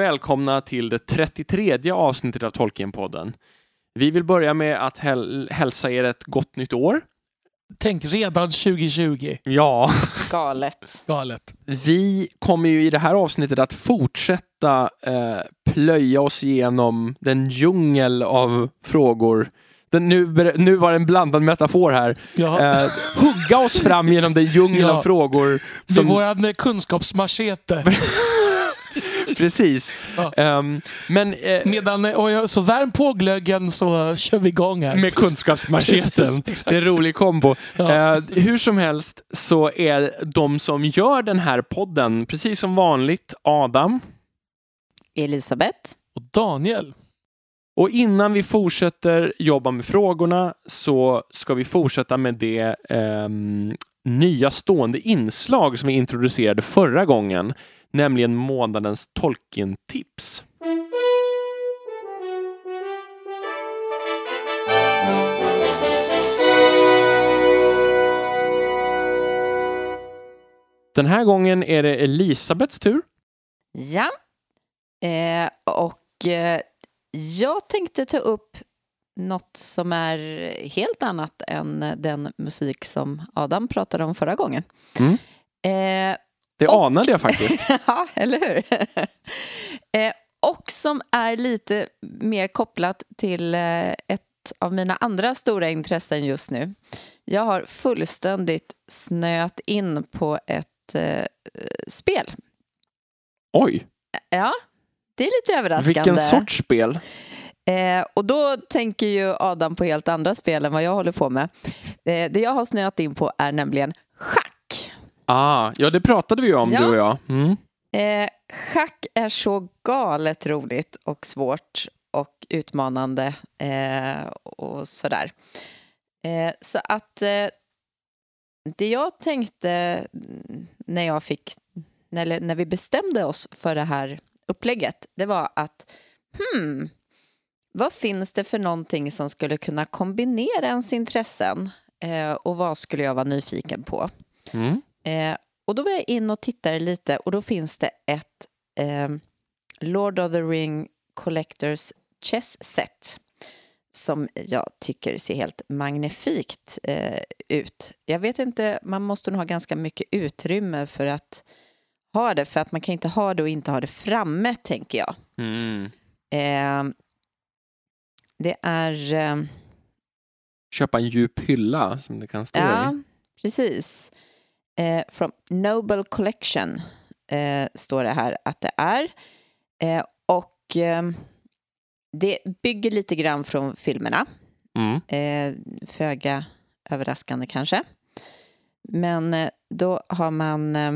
Välkomna till det 33 avsnittet av Tolkienpodden. Vi vill börja med att häl hälsa er ett gott nytt år. Tänk redan 2020. Ja, Galet. Galet. vi kommer ju i det här avsnittet att fortsätta eh, plöja oss igenom den djungel av frågor. Den, nu, nu var det en blandad metafor här. Eh, hugga oss fram genom den djungel Ja. av frågor. Med Som, våran eh, kunskapsmachete. precis. Ja. Ehm, men eh, Medan, eh, och jag- så värm på glöggen så kör vi igång här. med kunskapsmacheten. Det är en rolig kombo. Ja. Eh, hur som helst så är de som gör den här podden, precis som vanligt, Adam. Elisabeth. Och Daniel. Och innan vi fortsätter jobba med frågorna så ska vi fortsätta med det ehm, nya stående inslag som vi introducerade förra gången, nämligen månadens Tolkien-tips. Den här gången är det Elisabeths tur. Ja. Eh, och eh, jag tänkte ta upp något som är helt annat än den musik som Adam pratade om förra gången. Mm. Eh, Det Och- anade jag faktiskt. ja, eller hur? eh, och som är lite mer kopplat till eh, ett av mina andra stora intressen just nu. Jag har fullständigt snöat in på ett eh, spel. Oj, Ja, det är lite överraskande. vilken sorts spel? Eh, och då tänker ju Adam på helt andra spel än vad jag håller på med. Eh, det jag har snöat in på är nämligen schack. Ah, ja, det pratade vi ju om Ja. du och jag. Mm. Eh, schack är så galet roligt och svårt och utmanande eh, och sådär. Eh, så att eh, det jag tänkte när jag fick, när, när vi bestämde oss för det här upplägget, det var att hmm, vad finns det för någonting som skulle kunna kombinera ens intressen eh, och vad skulle jag vara nyfiken på? Mm. Eh, och då var jag in och tittade lite och då finns det ett eh, Lord of the Ring Collectors Chess Set som jag tycker ser helt magnifikt eh, ut. Jag vet inte, man måste nog ha ganska mycket utrymme för att ha det, för att man kan inte ha det och inte ha det framme, tänker jag. Mm. Eh, det är... Eh, Köpa en djup hylla som det kan stå Ja, i. precis. Eh, from Noble Collection eh, står det här att det är. Eh, och eh, det bygger lite grann från filmerna. Mm. Eh, föga överraskande kanske. Men eh, då har man eh,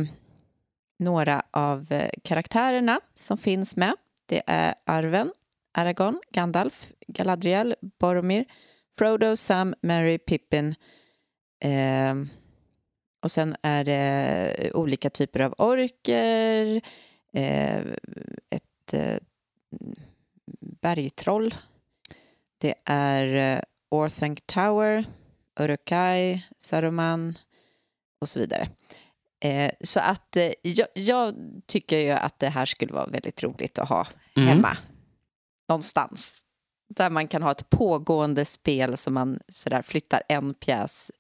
några av eh, karaktärerna som finns med. Det är Arwen, Aragorn, Gandalf, Galadriel, Boromir, Frodo, Sam, Mary, Pippin. Eh, och sen är det olika typer av orker, eh, ett eh, bergtroll. Det är eh, Orthanc Tower, Uruk-hai, Saruman och så vidare. Eh, så att eh, jag, jag tycker ju att det här skulle vara väldigt roligt att ha Mm. hemma. Någonstans. Där man kan ha ett pågående spel som man sådär flyttar en pjäs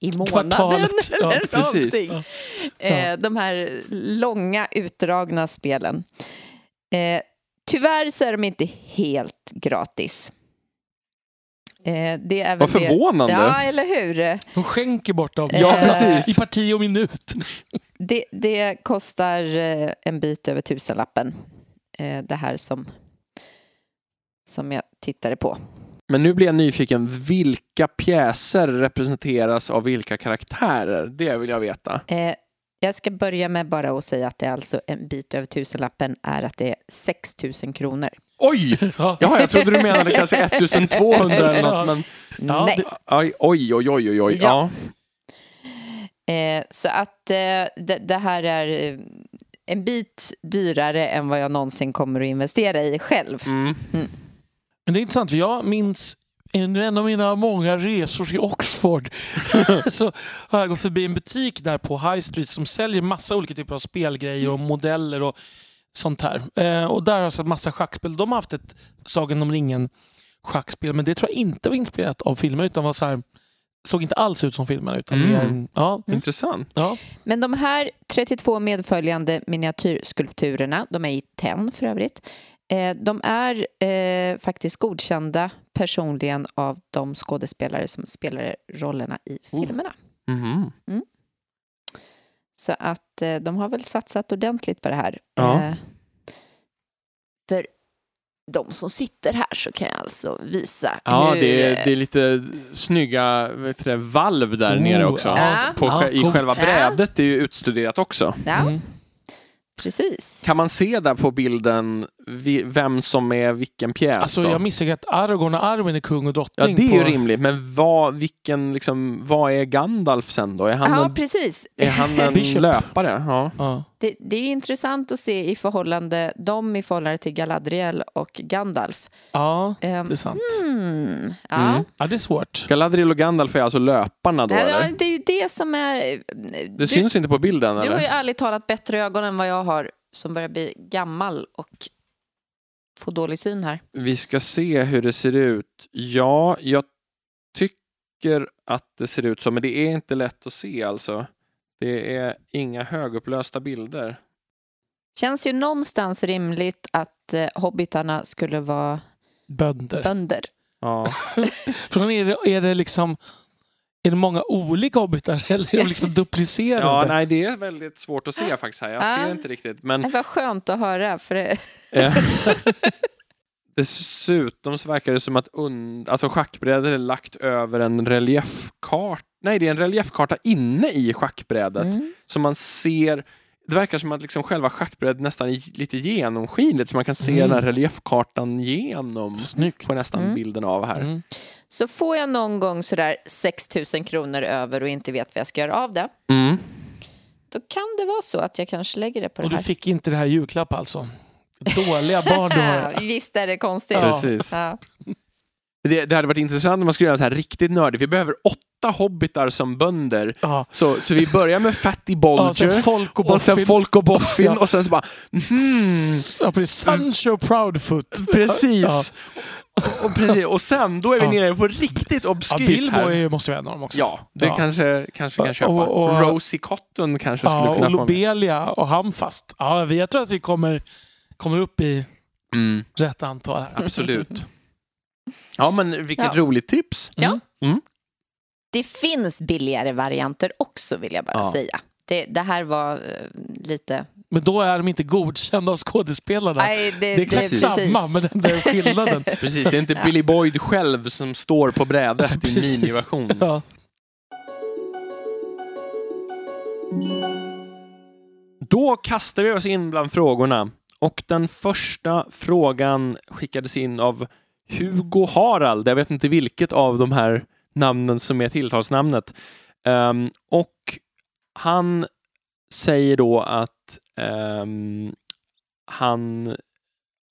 i, månaden. Kvartalet. Ja, eller precis. någonting. Ja. Eh, de här långa utdragna spelen. Eh, tyvärr så är de inte helt gratis. Eh, det är Vad det- förvånande. Ja, eller hur? De skänker bort dem. Ja, precis. I parti och minut. Det, det kostar en bit över tusenlappen. Eh, det här som, som jag tittade på. Men nu blir jag nyfiken. Vilka pjäser representeras av vilka karaktärer? Det vill jag veta. Eh, jag ska börja med bara att säga att det är alltså en bit över tusenlappen är att det är 6 000 kronor. Oj! Ja. Jag trodde du menade kanske 1200 eller något. Men... Ja, Nej. Oj, oj, oj, oj, oj. Ja. Ja. Eh, så att eh, det, det här är eh, en bit dyrare än vad jag någonsin kommer att investera i själv. Mm. Men det är intressant, för jag minns en, en av mina många resor till Oxford så har jag gått förbi en butik där på High Street som säljer massa olika typer av spelgrejer och modeller och sånt här. Eh, och där har jag sett massa schackspel. De har haft ett Sagan om ringen schackspel, men det tror jag inte var inspirerat av filmer utan var så här, såg inte alls ut som filmerna. Utan Mm. mer, ja, Intressant. ja. Men de här 32 medföljande miniatyrskulpturerna, de är i tenn för övrigt, eh, de är eh, faktiskt godkända personligen av de skådespelare som spelar rollerna i Oh. filmerna. Mhm. Så att eh, de har väl satsat ordentligt på det här. Ja. För de som sitter här så kan jag alltså visa Ja, hur... det är, det är lite snygga vet du, valv där Oh, nere också. ja. På, Ja, I coolt. själva brädet är ju utstuderat också. Ja, Mm. precis. Kan man se där på bilden vem som är vilken pjäs? Alltså, då? jag misstänker att Aragorn och Arwen är kung och Ja, drottning. det är ju på... rimligt, men vad, vilken, liksom, vad är Gandalf sen då? Är han Ja, en, precis. är han en löpare? Ja. Ja. Det, det är intressant att se i förhållande, dem i förhållande till Galadriel och Gandalf. ja, Ehm, det är sant. hmm, ja. Mm. Ja, det är svårt. Galadriel och Gandalf är alltså löparna då, Ja, eller? det är ju det som är... Det du, syns inte på bilden, du har ju eller? ärligt talat bättre ögon än vad jag har som börjar bli gammal och få dålig syn här. Vi ska se hur det ser ut. Ja, jag tycker att det ser ut så, men det är inte lätt att se alltså. Det är inga högupplösta bilder. Känns ju någonstans rimligt att eh, hobbitarna skulle vara Bönder. bönder. Ja. Frågan är, är, det, är det liksom... Är det många olika hobbitar eller är de liksom duplicerade? ja, nej, det är väldigt svårt att se faktiskt här. Jag Ja. ser inte riktigt, men Det var skönt att höra. För det, Dessutom så verkar det som att und- alltså schackbrädet är lagt över en reliefkarta. Nej, det är en reliefkarta inne i schackbrädet. Mm. Så man ser, det verkar som att liksom själva schackbrädet nästan är lite genomskinligt så man kan se Mm. den här reliefkartan genom. Snyggt. Får nästan Mm. bilden av här. Mm. Så får jag någon gång sådär 6 000 kronor över och inte vet vad jag ska göra av det, Mm. då kan det vara så att jag kanske lägger det på Och det du här. fick inte det här julklapp alltså? Dåliga barn du har. Visst är det konstigt? Ja. Precis. Ja. Det, det hade varit intressant om man skulle göra så här riktigt nördigt. Vi behöver åtta hobbitar som bönder. Ja. Så, så vi börjar med Fatty Bolger. Ja, sen folk och och sen Boffin. Folk och Boffin Ja. och sen så bara hmm, Ja, precis. Sancho Proudfoot. Precis. Ja. Och, precis. och sen, då är vi Ja. nere på riktigt Ja, obskyrt Bilbo här. är, måste en av dem också. Ja, det Ja. kanske, kanske kan köpa. och- och- Rosie Cotton kanske skulle Ja, kunna och få med. Lobelia och Hamfast. Ja, vi- jag tror att vi kommer, kommer upp i Mm, rätt antal här. absolut. Ja, men vilket Ja. roligt tips. Ja. Mm. Det finns billigare varianter också, vill jag bara Ja. säga. Det, det här var eh, lite... Men då är de inte godkända av skådespelarna. Nej, det, det är exakt precis. samma, men den där skillnaden. Precis, det är inte Billy Boyd själv som står på brädet i miniversion. Ja. Då kastar vi oss in bland frågorna. Och den första frågan skickades in av Hugo Harald. Jag vet inte vilket av de här namnen som är tilltalsnamnet. Ehm, och han säger då att Ehm, han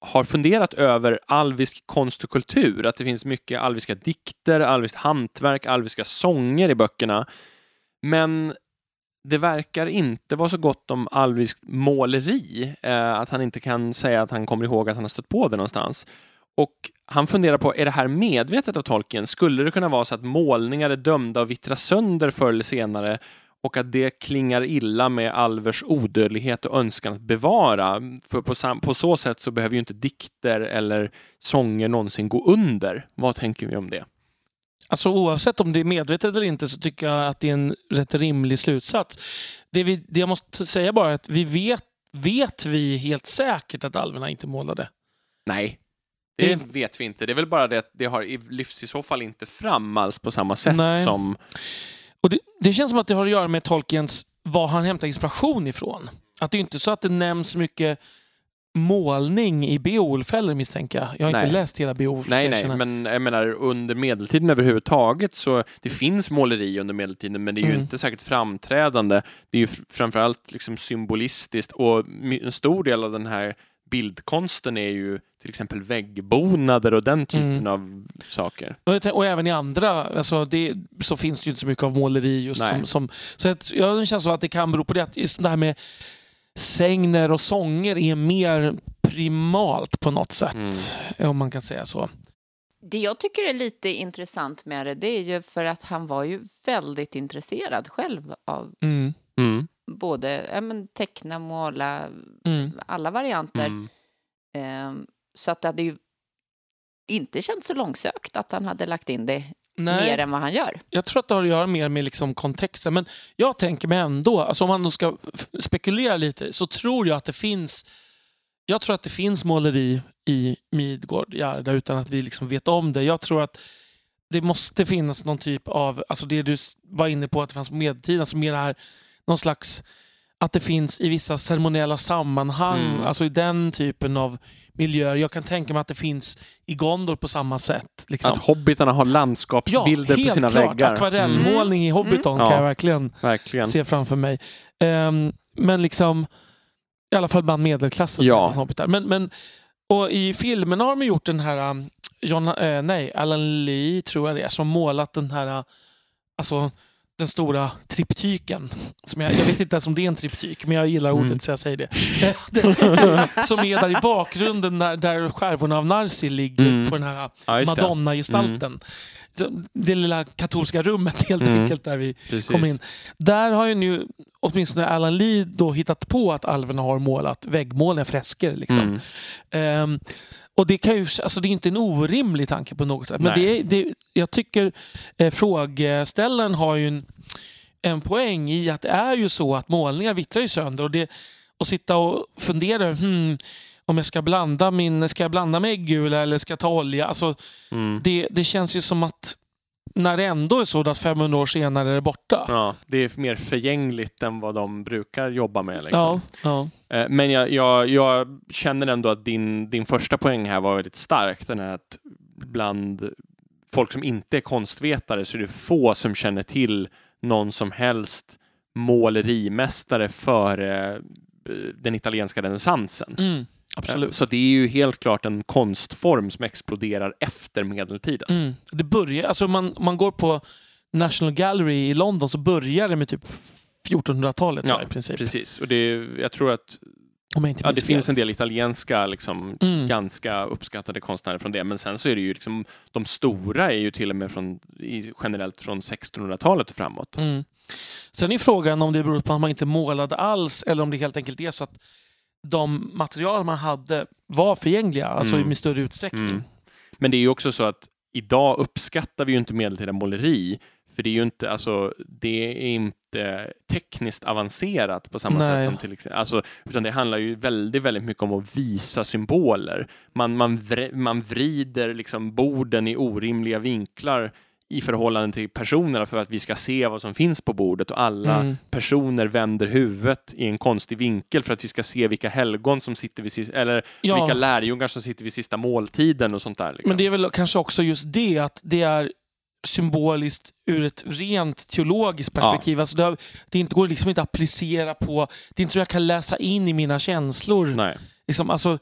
har funderat över alvisk konst och kultur. Att det finns mycket alviska dikter, alviskt hantverk, alviska sånger i böckerna. Men det verkar inte vara så gott om alviskt måleri. Eh, att han inte kan säga att han kommer ihåg att han har stött på det någonstans. Och han funderar på, är det här medvetet av Tolkien? Skulle det kunna vara så att målningar är dömda att vittra sönder förr eller senare och att det klingar illa med alvers odödlighet och önskan att bevara? För på, på så sätt så behöver ju inte dikter eller sånger någonsin gå under. Vad tänker vi om det? Alltså oavsett om det är medvetet eller inte så tycker jag att det är en rätt rimlig slutsats. Det, vi, det jag måste säga bara är att vi vet, vet vi helt säkert att alverna inte målade. Nej, det vet vi inte. Det är väl bara det att det har lyfts i så fall inte fram alls på samma sätt Nej. som... Det, känns som att det har att göra med Tolkiens, var han hämtar inspiration ifrån. Att det är inte så att det nämns mycket målning i Beowulf heller misstänker jag. Jag har Nej. inte läst hela Beowulf. Nej, nej, men jag menar under medeltiden överhuvudtaget så det finns måleri under medeltiden men det är ju Mm. inte särskilt framträdande. Det är ju fr- framförallt liksom symbolistiskt och en stor del av den här bildkonsten är ju till exempel väggbonader och den typen Mm. av saker. Och, och även i andra alltså det, så finns det ju inte så mycket av måleri just som, som... Så att, jag känsla av att det kan bero på det. Att just det här med sägner och sånger är mer primalt på något sätt. Mm. Om man kan säga så. Det jag tycker är lite intressant med det, det är ju för att han var ju väldigt intresserad själv av Mm. Både ja, men, teckna, måla, Mm. alla varianter. Mm. Ehm, så att det hade ju inte känts så långsökt att han hade lagt in det Nej. mer än vad han gör. Jag tror att det har att göra mer med liksom kontexten. Men jag tänker mig ändå, alltså om man då ska spekulera lite, så tror jag att det finns jag tror att det finns måleri i Midgård, Garda, utan att vi liksom vet om det. Jag tror att det måste finnas någon typ av, alltså det du var inne på att det fanns på medeltiden, alltså mer det här, någon slags, att det finns i vissa ceremoniella sammanhang, Mm. alltså i den typen av miljöer. Jag kan tänka mig att det finns i Gondor på samma sätt. Liksom. Att hobbitarna har landskapsbilder på sina väggar. Akvarellmålning i Hobbiton Mm. kan Ja. jag verkligen Verkligen. se framför mig. Ehm, men liksom, i alla fall bland medelklassen. Ja. bland hobbitar. Men, men, och i filmerna har de gjort den här, um, John, eh, nej, Alan Lee tror jag det är, som målat den här, uh, alltså den stora triptyken. Som jag, jag vet inte ens om det är en triptyk, men jag gillar ordet Mm. så jag säger det. som är där i bakgrunden där, där skärvorna av Narsi ligger Mm. på den här. Madonna-gestalten. Så Det lilla katolska rummet helt Mm. enkelt där vi Precis. kom in. Där har ju nu åtminstone Alan Lee då hittat på att alverna har målat väggmålningar, fresker. Liksom. Mm. Och det, kan ju, alltså det är inte en orimlig tanke på något sätt. Men det det, jag tycker eh, frågeställaren har ju en, en poäng i att det är ju så att målningar vittrar ju sönder. Och, det, och sitta och fundera hmm, om jag ska blanda min, ska jag blanda med äggula eller ska jag ta olja? Alltså, Mm. det, det känns ju som att när det ändå är så att 500 år senare är det borta. Ja, det är mer förgängligt än vad de brukar jobba med. Liksom. Ja, ja. Eh, Men jag, jag, jag känner ändå att din, din första poäng här var väldigt stark. Den här att bland folk som inte är konstvetare så är det få som känner till någon som helst målerimästare före eh, den italienska renässansen. Mm, absolut. Eh, Så det är ju helt klart en konstform som exploderar efter medeltiden. Mm. Det börjar, alltså man, man går på National Gallery i London så börjar det med typ 1400-talet tror Ja, i princip. Precis, och det, jag tror att ja, det finns en del italienska liksom, Mm. ganska uppskattade konstnärer från det. Men sen så är det ju liksom, de stora är ju till och med från, i, generellt från 1600-talet och framåt. Mm. Sen är frågan om det beror på att man inte målade alls eller om det helt enkelt är så att de material man hade var förgängliga, alltså Mm. i större utsträckning. Mm. Men det är ju också så att idag uppskattar vi ju inte medeltida måleri. För det är ju inte, alltså, det är inte tekniskt avancerat på samma Nej. sätt som till exempel, alltså, utan det handlar ju väldigt, väldigt mycket om att visa symboler. Man, man, vre, man vrider liksom borden i orimliga vinklar i förhållande till personerna för att vi ska se vad som finns på bordet och alla Mm. personer vänder huvudet i en konstig vinkel för att vi ska se vilka helgon som sitter vid sista, eller Ja. vilka lärjungar som sitter vid sista måltiden och sånt där. Liksom. Men det är väl kanske också just det att det är symboliskt ur ett rent teologiskt perspektiv. Alltså det, det inte, går liksom inte att applicera på... Det är inte så jag kan läsa in i mina känslor. Nej. Liksom, alltså,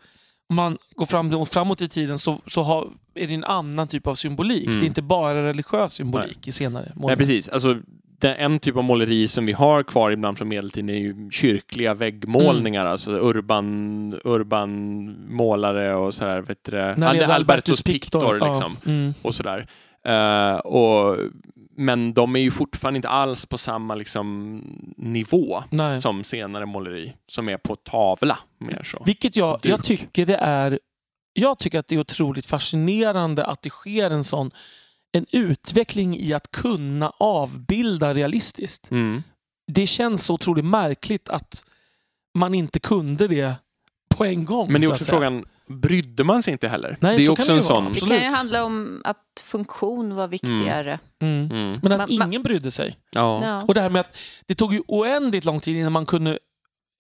om man går fram, framåt i tiden så, så har, är det en annan typ av symbolik. Mm. Det är inte bara religiös symbolik i senare Nej, målningar. precis. Alltså, en typ av måleri som vi har kvar ibland från medeltiden är ju kyrkliga väggmålningar, Mm. alltså urban, urban målare och sådär, vet du Albertus Pictor, Ja. liksom, Mm. och sådär. Eh, och, men de är ju fortfarande inte alls på samma liksom, nivå Nej. som senare måleri, som är på tavla. Mer så. Vilket jag, jag tycker det är... Jag tycker att det är otroligt fascinerande att det sker en sån en utveckling i att kunna avbilda realistiskt. Mm. Det känns så otroligt märkligt att man inte kunde det på en gång. Men det är så också frågan, brydde man sig inte heller? Nej, det är så också kan det en vara. sån... Det kan ju handla om att funktion var viktigare. Mm. Mm. Men att Man- man- ingen brydde sig. Ja. Ja. Och det här med att det tog ju oändligt lång tid innan man kunde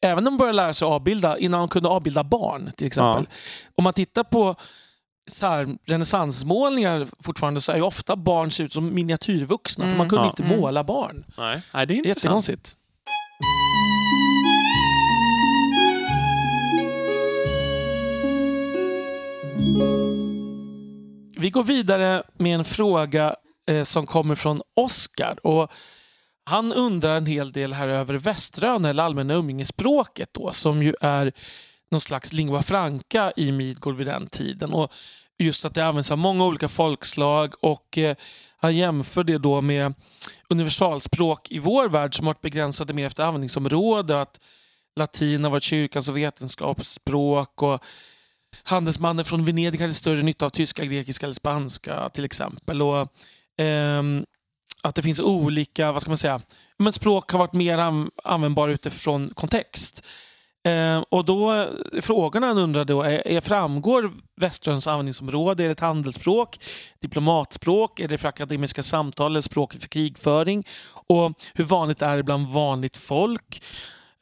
Även när man började lära sig avbilda, innan man kunde avbilda barn till exempel. Om man tittar på så här, renässansmålningar fortfarande så är ju ofta barn ser ut som miniatyrvuxna. För Mm. man kunde Ja. inte Mm. måla barn. Nej. Nej, det är Det är intressant. jättekonstigt. Vi går vidare med en fråga eh, som kommer från Oskar. Och han undrar en hel del här över Väströn eller allmänna umgängesspråket då som ju är någon slags lingua franca i Midgård vid den tiden. Och just att det används av många olika folkslag och eh, han jämför det då med universalspråk i vår värld som har varit begränsade mer efter användningsområde. Att latin har varit kyrkans och vetenskapsspråk och handelsmannen från Venedig hade större nytta av tyska, grekiska eller spanska till exempel. Och, ehm, att det finns olika, vad ska man säga, men språk har varit mer an användbara utifrån kontext. Eh, och då frågan han undrar då, är, är framgår Västerns användningsområde? Är det ett handelsspråk, diplomatspråk, är det för akademiska samtal eller språket för krigföring? Och hur vanligt är det bland vanligt folk?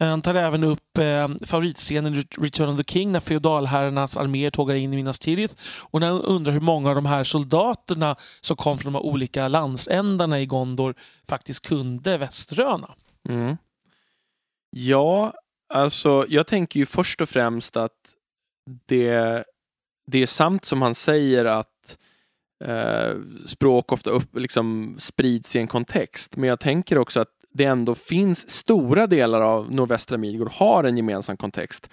Eh, han tar även upp eh, favoritscenen i Return of the King när feodalherrarnas arméer tågar in i Minas Tirith. Och när han undrar hur många av de här soldaterna som kom från de olika landsändarna i Gondor faktiskt kunde väströna. Mm. Ja, alltså jag tänker ju först och främst att det, det är sant som han säger att eh, språk ofta upp, liksom, sprids i en kontext. Men jag tänker också att det ändå finns stora delar av nordvästra Midgård har en gemensam kontext.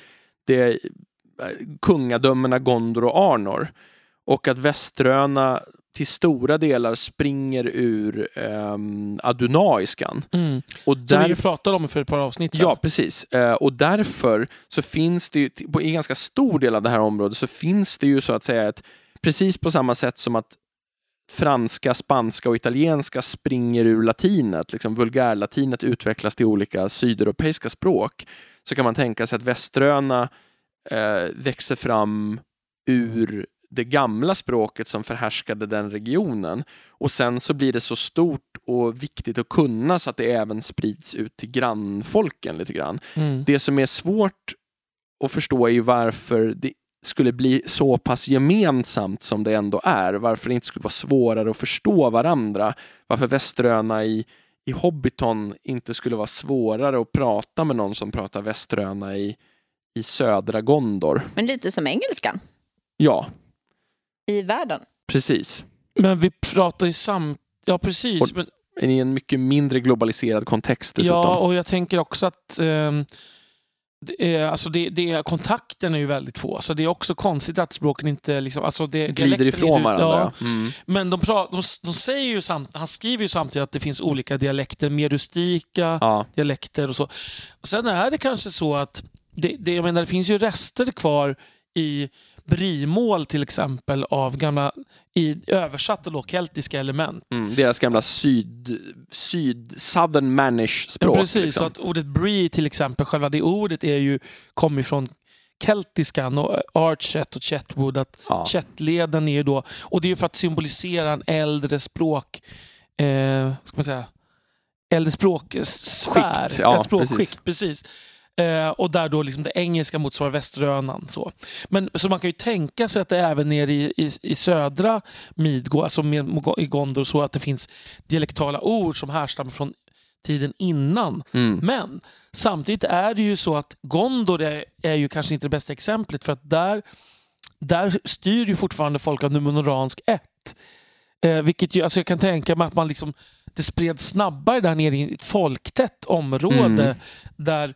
Det är eh, kungadömena Gondor och Arnor. Och att Väströna till stora delar springer ur um, adunaiskan. Mm. Och Som där... vi ju pratade om för ett par avsnitt sedan. Ja, precis. Eh, och därför så finns det ju, på en ganska stor del av det här området så finns det ju så att säga ett, precis på samma sätt som att franska, spanska och italienska springer ur latinet, liksom vulgärlatinet utvecklas till olika sydeuropeiska språk, så kan man tänka sig att Väströna eh, växer fram ur det gamla språket som förhärskade den regionen. Och sen så blir det så stort och viktigt att kunna så att det även sprids ut till grannfolken lite grann. Mm. Det som är svårt att förstå är ju varför det skulle bli så pass gemensamt som det ändå är. Varför det inte skulle vara svårare att förstå varandra. Varför Västeröna i, i Hobbiton inte skulle vara svårare att prata med någon som pratar Västeröna i, i södra Gondor. Men lite som engelskan Ja, i världen. precis. Men vi pratar ju samt... Ja, precis. Och- Men, I en mycket mindre globaliserad kontext dessutom. ja, och jag tänker också att ehm, är, alltså det, det kontakten är ju väldigt få. Så det är också konstigt att språken inte... Liksom, alltså det, Glider ifrån varandra. Ja, Ja. Mm. men de, pra, de, de säger ju samt, han skriver ju samtidigt att det finns olika dialekter, mer rustika Ja. dialekter och så. Och sen är det kanske så att det, det, jag menar, det finns ju rester kvar i brimål till exempel av gamla i översatta då, keltiska element. Mm. Deras gamla syd, syd southern manish Ja, språk. precis, liksom. så att ordet bree till exempel, själva det ordet är ju, kommer från keltiskan och archet och chetwood. Att ja. Chettleden är ju då, och det är ju för att symbolisera en äldre språk, eh, ska man säga, äldre språksfär. Ja, ett språkskikt, precis. Eh, och där då liksom det engelska motsvarar väströnan. Så. Men, så man kan ju tänka sig att det även nere i, i, i södra Midgård, alltså med, i Gondor, så att det finns dialektala ord som härstammar från tiden innan. Mm. Men samtidigt är det ju så att Gondor är, är ju kanske inte det bästa exemplet för att där, där styr ju fortfarande folk av numeransk ett. Eh, vilket ju, alltså jag kan tänka mig att man liksom, det spreds snabbare där nere i ett folktätt område Mm. där,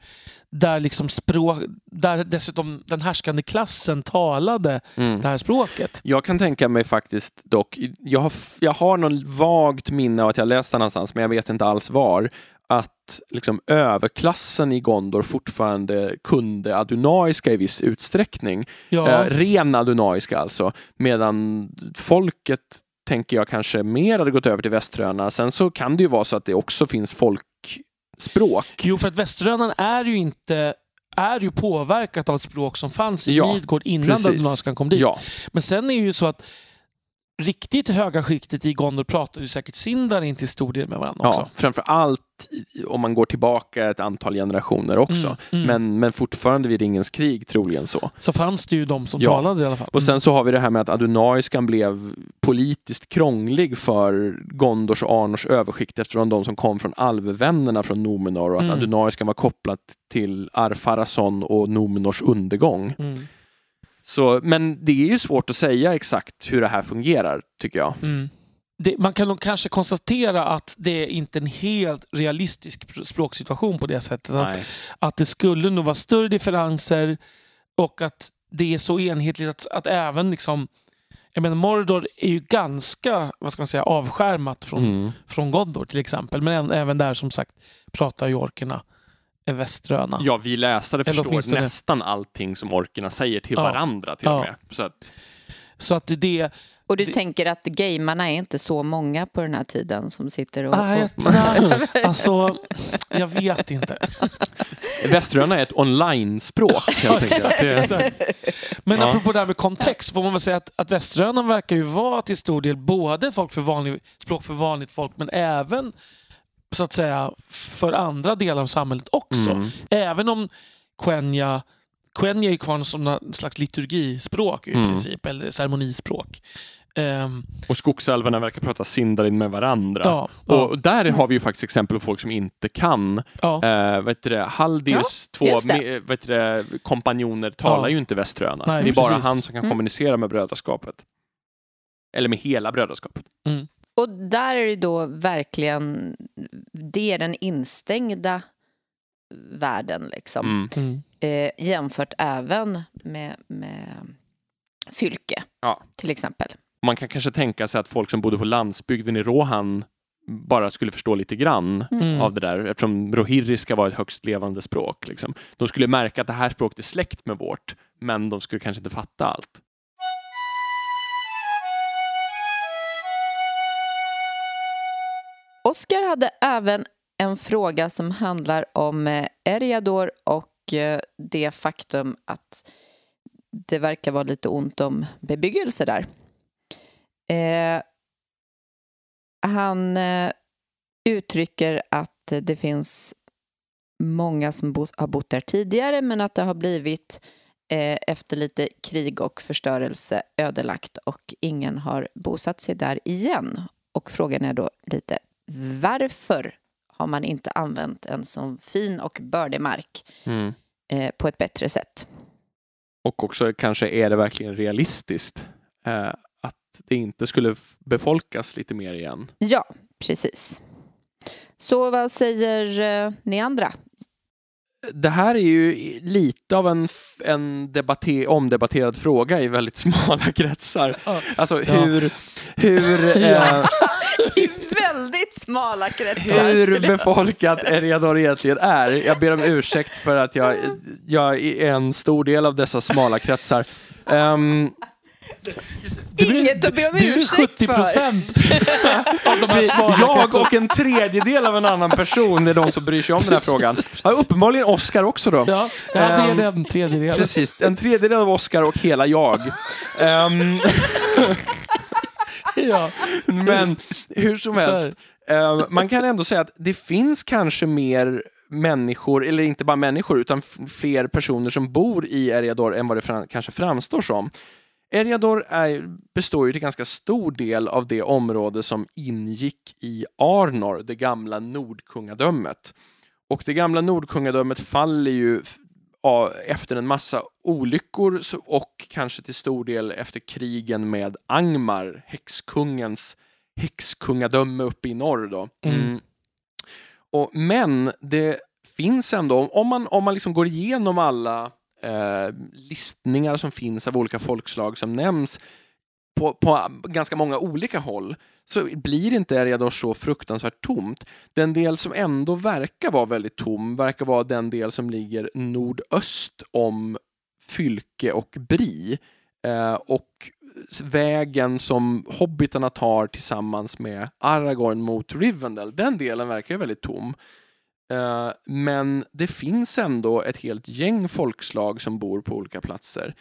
där, liksom språk, där dessutom den härskande klassen talade Mm. det här språket. Jag kan tänka mig faktiskt dock, jag har, jag har någon vagt minne av att jag läst det någonstans, men jag vet inte alls var, att liksom överklassen i Gondor fortfarande kunde adunaiska i viss utsträckning. Ja, Eh, ren adunaiska alltså, medan folket tänker jag kanske mer hade gått över till väströna. Sen så kan det ju vara så att det också finns folkspråk. Jo, för att väströnan är ju inte är ju påverkat av ett språk som fanns i Ja, Midgård innan precis. Kom dit. Ja, Men sen är det ju så att riktigt höga skiktet i Gondor pratar ju säkert Sindarin till stor del med varandra ja. också. framför allt om man går tillbaka ett antal generationer också. Mm, mm. Men, men fortfarande vid Ringens krig troligen så. Så fanns det ju de som Ja. talade i alla fall. Och sen så har vi det här med att adunaiskan blev politiskt krånglig för Gondors och Arnors överskikt eftersom de som kom från alvvännerna från Numenor och att Mm. adunaiskan var kopplat till Arfarason och Numenors undergång. Så, men det är ju svårt att säga exakt hur det här fungerar, tycker jag. Mm. det, man kan nog kanske konstatera att det är inte en helt realistisk språksituation på det sättet. Att, att det skulle nog vara större differenser och att det är så enhetligt att, att även liksom jag menar, Mordor är ju ganska vad ska man säga, avskärmat från, Mm. från Gondor till exempel. Men även där som sagt pratar ju orkerna är väströna. Ja, vi läsare Eller förstår nästan allting som orkerna säger till Ja. varandra till och Ja. med. Så att, Så att det... Och du Det- tänker att gamarna är inte så många på den här tiden som sitter och... Nej, och nej, alltså, jag vet inte. Väströna är ett online-språk helt enkelt. Men Ja. apropå det här med kontext får man väl säga att, att väströnan verkar ju vara till stor del både folk för vanlig, språk för vanligt folk men även så att säga för andra delar av samhället också. Mm. Även om Quenya Quenya är kvar som någon slags liturgispråk i Mm. princip, eller ceremonispråk. Ehm, Och skogsalverna verkar prata sindarin med varandra. ja, ja, Och där har vi ju faktiskt exempel på folk som inte kan. ja, Eh, vad heter det? Haldirs två just det. me- vad heter det, kompanjoner talar Ja. ju inte väströna. Nej, det är bara precis. han som kan Mm. kommunicera med brödraskapet. Eller med hela brödraskapet. Och där är det då verkligen, det är den instängda världen liksom. Mm. mm. Eh, jämfört även med, med Fylke, Ja. till exempel. Man kan kanske tänka sig att folk som bodde på landsbygden i Rohan bara skulle förstå lite grann Mm. av det där eftersom rohirriska var ett högst levande språk. Liksom. De skulle märka att det här språket är släkt med vårt, men de skulle kanske inte fatta allt. Oskar hade även en fråga som handlar om eh, Eriador och eh, det faktum att det verkar vara lite ont om bebyggelse där. Eh, han eh, uttrycker att det finns många som bo- har bott där tidigare men att det har blivit eh, efter lite krig och förstörelse ödelagt och ingen har bosatt sig där igen. Och frågan är då lite varför har man inte använt en sån fin och bördig mark Mm. eh, på ett bättre sätt? Och också kanske är det verkligen realistiskt eh, att det inte skulle befolkas lite mer igen. Ja, precis. Så vad säger eh, ni andra? Det här är ju lite av en, en debatte, omdebatterad fråga i väldigt smala kretsar. Ja. Alltså Ja. hur, hur, Ja. eh, I väldigt smala kretsar. hur befolkat Eriador egentligen är. Jag ber om ursäkt för att jag, jag är en stor del av dessa smala kretsar. Ehm, Inget att be om Du är ursäkt 70 för. procent av de här jag och en tredjedel av en annan person är de som bryr sig om den här frågan. Ja, uppenbarligen Oscar också då. Ja, det är Ehm, den tredjedelen. Precis, en tredjedel av Oscar och hela jag. Ja. men hur som helst, ehm, man kan ändå säga att det finns kanske mer människor, eller inte bara människor, utan fler personer som bor i Eriador än vad det fram, kanske framstår som. Eriador är, består ju till ganska stor del av det område som ingick i Arnor, det gamla Nordkungadömet. Och det gamla Nordkungadömet faller ju efter en massa olyckor och kanske till stor del efter krigen med Angmar, häxkungens häxkungadöme uppe i norr. Då. Mm. Och, men det finns ändå, om man, om man liksom går igenom alla eh, listningar som finns av olika folkslag som nämns på, på ganska många olika håll så blir inte Eriador så fruktansvärt tomt. Den del som ändå verkar vara väldigt tom verkar vara den del som ligger nordöst om Fylke och Bri. Eh, och vägen som hobbitarna tar tillsammans med Aragorn mot Rivendell, den delen verkar ju väldigt tom. Eh, men det finns ändå ett helt gäng folkslag som bor på olika platser.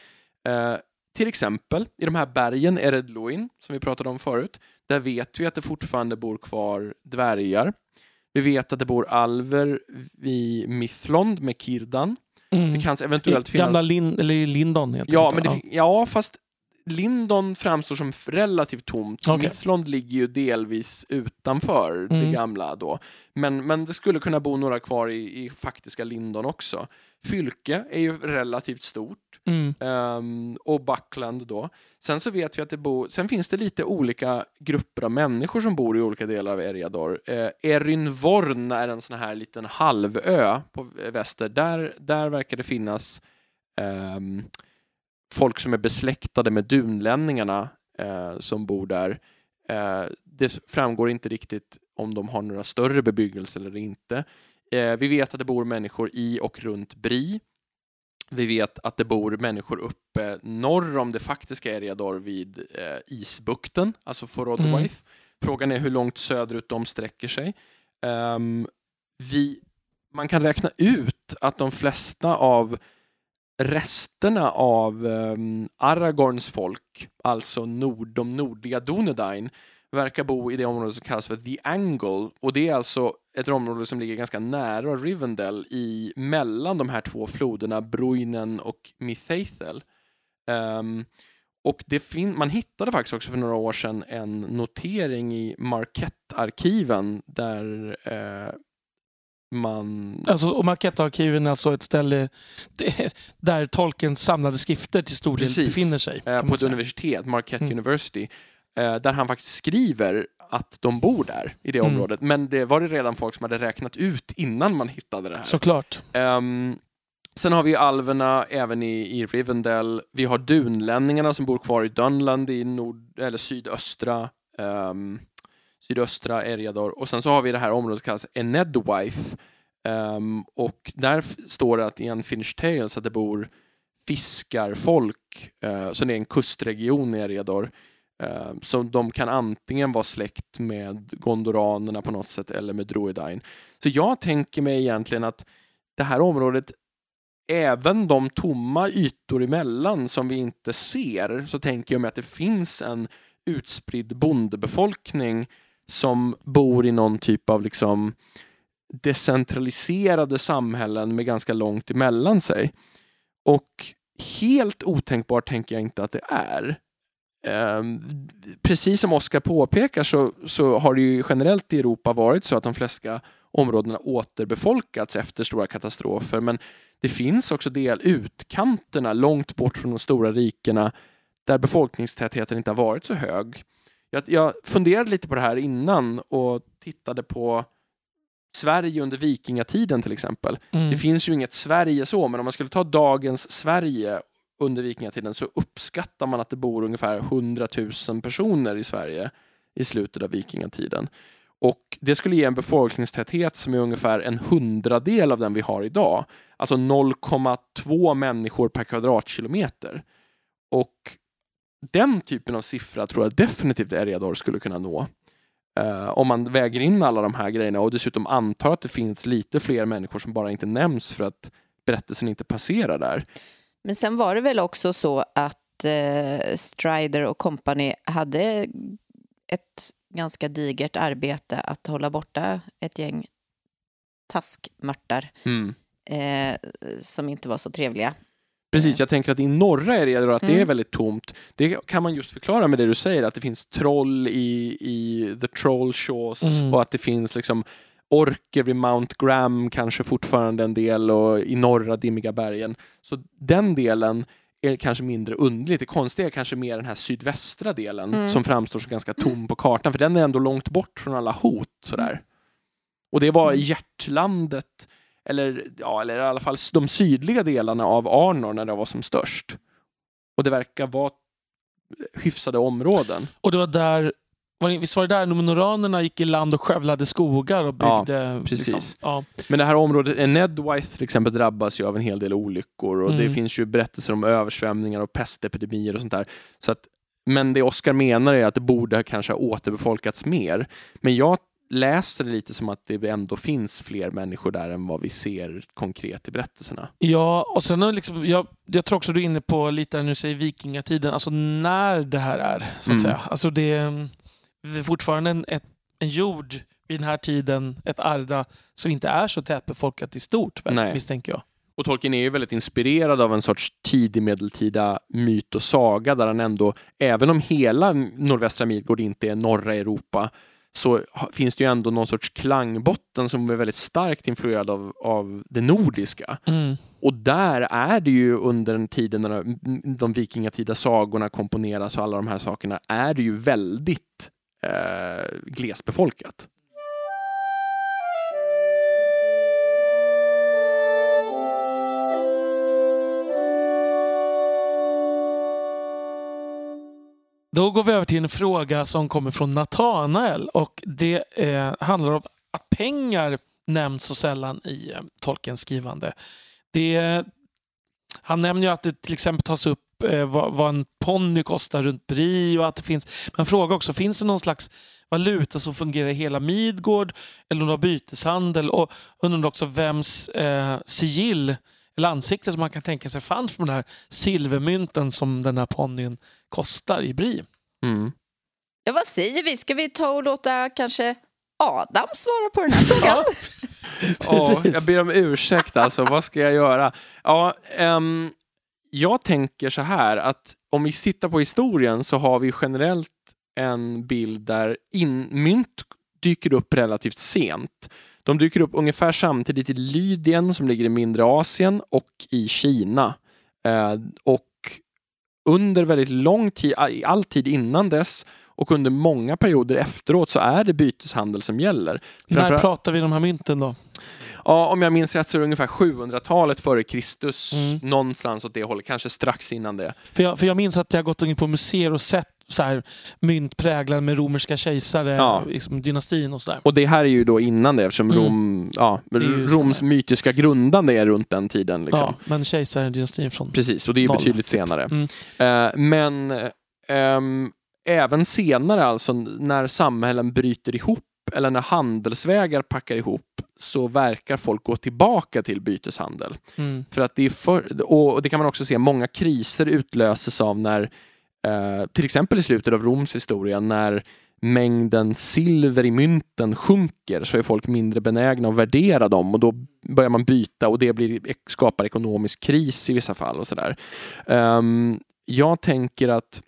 Eh, till exempel i de här bergen Eredluin, som vi pratade om förut, där vet vi att det fortfarande bor kvar dvärgar. Vi vet att det bor alver i Mithlond med Kirdan. Mm. Det kan eventuellt finnas... Gamla Lin, Lindon heter Ja, men det, ja, fast Lindon framstår som relativt tomt. Okej. Mithlond ligger ju delvis utanför det Mm. gamla då. Men, men det skulle kunna bo några kvar i, i faktiska Lindon också. Fylke är ju relativt stort. Mm. Ehm, och Buckland då. Sen så vet vi att det bor, sen finns det lite olika grupper av människor som bor i olika delar av Eriador. Uh, Erinvorn är en sån här liten halvö på väster. Där, där verkar det finnas ehm, folk som är besläktade med dunlänningarna eh, som bor där. Eh, det framgår inte riktigt om de har några större bebyggelse eller inte. Eh, vi vet att det bor människor i och runt Bri. Vi vet att det bor människor uppe norr om det faktiska Eriador vid eh, isbukten, alltså Forodwaith. Frågan är hur långt söderut de sträcker sig. Ehm, vi, man kan räkna ut att de flesta av resterna av um, Aragorns folk, alltså nord, de nordliga Dunedain, verkar bo i det område som kallas för The Angle och det är alltså ett område som ligger ganska nära Rivendell i mellan de här två floderna Bruinen och Mithaithel. Um, ehm, och det fin- man hittade faktiskt också för några år sedan en notering i Marquette-arkiven där eh, man... Alltså, och Marquette-arkiven är alltså ett ställe där Tolkiens samlade skrifter till stor del Precis. befinner sig. eh, på ett säga. universitet, Marquette Mm. University, eh, där han faktiskt skriver att de bor där i det Mm. området. Men det var det redan folk som hade räknat ut innan man hittade det här. Såklart. Ehm, sen har vi alverna även i, i Rivendell. Vi har dunlänningarna som bor kvar i Dunland i nord, eller sydöstra ehm, sydöstra Eriador. Och sen så har vi det här området som kallas Enedwife. Um, och där står det att i Unfinished Tales att det bor fiskarfolk. Uh, så det är en kustregion i Eriador. Uh, så de kan antingen vara släkt med gondoranerna på något sätt eller med Druidain. Så jag tänker mig egentligen att det här området, även de tomma ytor emellan som vi inte ser, så tänker jag mig att det finns en utspridd bondebefolkning som bor i någon typ av liksom decentraliserade samhällen med ganska långt emellan sig. Och helt otänkbart tänker jag inte att det är. Ehm, precis som Oskar påpekar så, så har det ju generellt i Europa varit så att de flesta områdena återbefolkats efter stora katastrofer. Men det finns också del utkanterna långt bort från de stora rikena där befolkningstätheten inte har varit så hög. Jag, jag funderade lite på det här innan och tittade på Sverige under vikingatiden till exempel. Mm. Det finns ju inget Sverige så, men om man skulle ta dagens Sverige under vikingatiden så uppskattar man att det bor ungefär 100 000 personer i Sverige i slutet av vikingatiden. Och det skulle ge en befolkningstäthet som är ungefär en hundradel av den vi har idag. Alltså 0,2 människor per kvadratkilometer. Och den typen av siffra tror jag definitivt Eriador skulle kunna nå. Eh, om man väger in alla de här grejerna och dessutom antar att det finns lite fler människor som bara inte nämns för att berättelsen inte passerar där. Men sen var det väl också så att eh, Strider och company hade ett ganska digert arbete att hålla borta ett gäng taskmörtar Mm. eh, som inte var så trevliga. Precis, jag tänker att i norra Eriador att det är Mm. väldigt tomt. Det kan man just förklara med det du säger, att det finns troll i, i The Troll Shaws Mm. och att det finns liksom orker vid Mount Graham kanske fortfarande en del och i norra dimmiga bergen. Så den delen är kanske mindre underligt. Det konstiga är kanske mer den här sydvästra delen Mm. som framstår som ganska tom på kartan, för den är ändå långt bort från alla hot. Sådär. Och det var Mm. hjärtlandet, eller, ja, eller i alla fall de sydliga delarna av Arnor när det var som störst. Och det verkar vara hyfsade områden. Och det var där, var det, visst var det där Numenoranerna gick i land och skövlade skogar och Ja, byggde? precis. Liksom, ja. Men det här området, eh, Nedwyth till exempel, drabbas ju av en hel del olyckor och det Mm. finns ju berättelser om översvämningar och pestepidemier och sånt där. Så att, men det Oskar menar är att det borde kanske ha återbefolkats mer. Men jag läser det lite som att det ändå finns fler människor där än vad vi ser konkret i berättelserna. Ja, och sen liksom, jag, jag tror också du är inne på lite du säger vikingatiden, alltså när det här är. så att Mm. säga. Alltså det, är- fortfarande en, ett, en jord vid den här tiden, ett Arda, som inte är så tätbefolkat i stort, väl, misstänker jag. Och Tolkien är ju väldigt inspirerad av en sorts tidig medeltida myt och saga där han ändå, även om hela nordvästra Midgård inte är norra Europa, så finns det ju ändå någon sorts klangbotten som är väldigt starkt influerad av, av det nordiska. Mm. Och där är det ju under den tiden när de vikingatida sagorna komponeras och alla de här sakerna är det ju väldigt eh, glesbefolkat. Då går vi över till en fråga som kommer från Natanael och det eh, handlar om att pengar nämns så sällan i eh, Tolkiens skrivande. Det, han nämner ju att det till exempel tas upp eh, vad, vad, en ponny kostar runt Bri och att det finns, men fråga också, finns det någon slags valuta som fungerar i hela Midgård eller någon byteshandel och undrar också vems eh, sigill eller ansikte som man kan tänka sig fanns på den här silvermynten som den här ponnyn kostar i Bri. Mm. Ja, vad säger vi? Ska vi ta och låta kanske Adam svara på den här frågan? oh, jag ber om ursäkt alltså, vad ska jag göra? Ja, um, jag tänker så här att om vi tittar på historien så har vi generellt en bild där in, mynt dyker upp relativt sent. De dyker upp ungefär samtidigt i Lydien som ligger i mindre Asien och i Kina. Uh, och under väldigt lång tid, all tid innan dess och under många perioder efteråt så är det byteshandel som gäller. När pratar vi de här mynten då? Ja, om jag minns rätt så är det ungefär 700-talet före Kristus, mm. någonstans åt det hållet, kanske strax innan det. För jag, för jag minns att jag gått in på museer och sett så här, mynt präglade med romerska kejsare, ja. liksom, dynastin och sådär. Och det här är ju då innan det eftersom mm. Rom, ja, Roms mytiska grundande är runt den tiden. Liksom. Ja, men kejsardynastin från Precis, och det är ju betydligt senare. Mm. Uh, men um, även senare alltså, när samhällen bryter ihop eller när handelsvägar packar ihop så verkar folk gå tillbaka till byteshandel. Mm. För att det är för, och det kan man också se, många kriser utlöses av när Eh, till exempel i slutet av Roms historia när mängden silver i mynten sjunker så är folk mindre benägna att värdera dem och då börjar man byta och det blir, skapar ekonomisk kris i vissa fall och sådär. Um, jag tänker att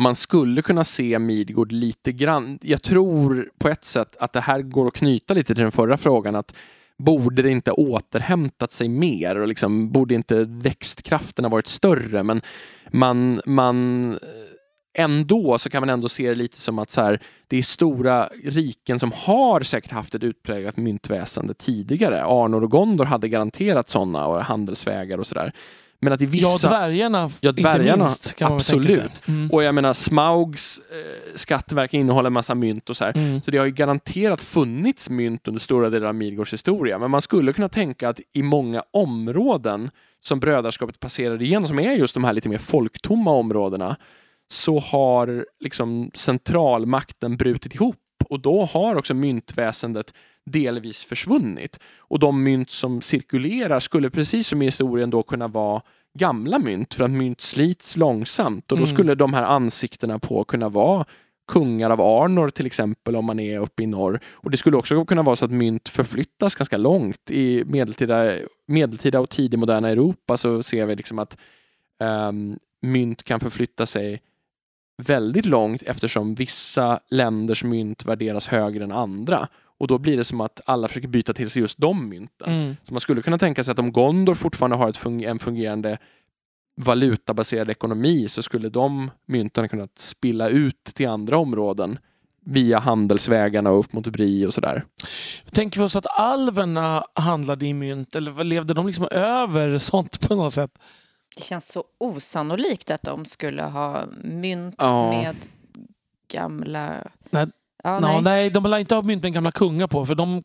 man skulle kunna se Midgård lite grann. Jag tror på ett sätt att det här går att knyta lite till den förra frågan att borde det inte återhämtat sig mer och liksom, borde inte växtkraften ha varit större? Men man, man eh, ändå så kan man ändå se det lite som att så här, det är stora riken som har säkert haft ett utpräglat myntväsende tidigare. Arnor och Gondor hade garanterat sådana och handelsvägar och sådär. Men att i vissa... Ja, dvärgarna, ja, dvärgarna inte minst. Absolut. Mm. Och jag menar, Smaugs eh, skattverk innehåller en massa mynt och så här. Mm. Så det har ju garanterat funnits mynt under stora delar av Midgårds historia. Men man skulle kunna tänka att i många områden som brödraskapet passerar igenom, som är just de här lite mer folktomma områdena, så har liksom centralmakten brutit ihop och då har också myntväsendet delvis försvunnit. Och de mynt som cirkulerar skulle precis som i historien då kunna vara gamla mynt för att mynt slits långsamt och då mm. skulle de här ansiktena på kunna vara kungar av Arnor till exempel om man är uppe i norr. Och det skulle också kunna vara så att mynt förflyttas ganska långt. I medeltida, medeltida och tidig moderna Europa så ser vi liksom att um, mynt kan förflytta sig väldigt långt eftersom vissa länders mynt värderas högre än andra. Och då blir det som att alla försöker byta till sig just de mynten. Mm. Så man skulle kunna tänka sig att om Gondor fortfarande har ett fun en fungerande valutabaserad ekonomi så skulle de mynten kunna spilla ut till andra områden via handelsvägarna och upp mot Bri och sådär. Tänker vi oss att alverna handlade i mynt eller levde de liksom över sånt på något sätt? Det känns så osannolikt att de skulle ha mynt ja. med gamla... Nej, Ja, no, nej. nej, de lär inte ha mynt med gamla kungar på, för de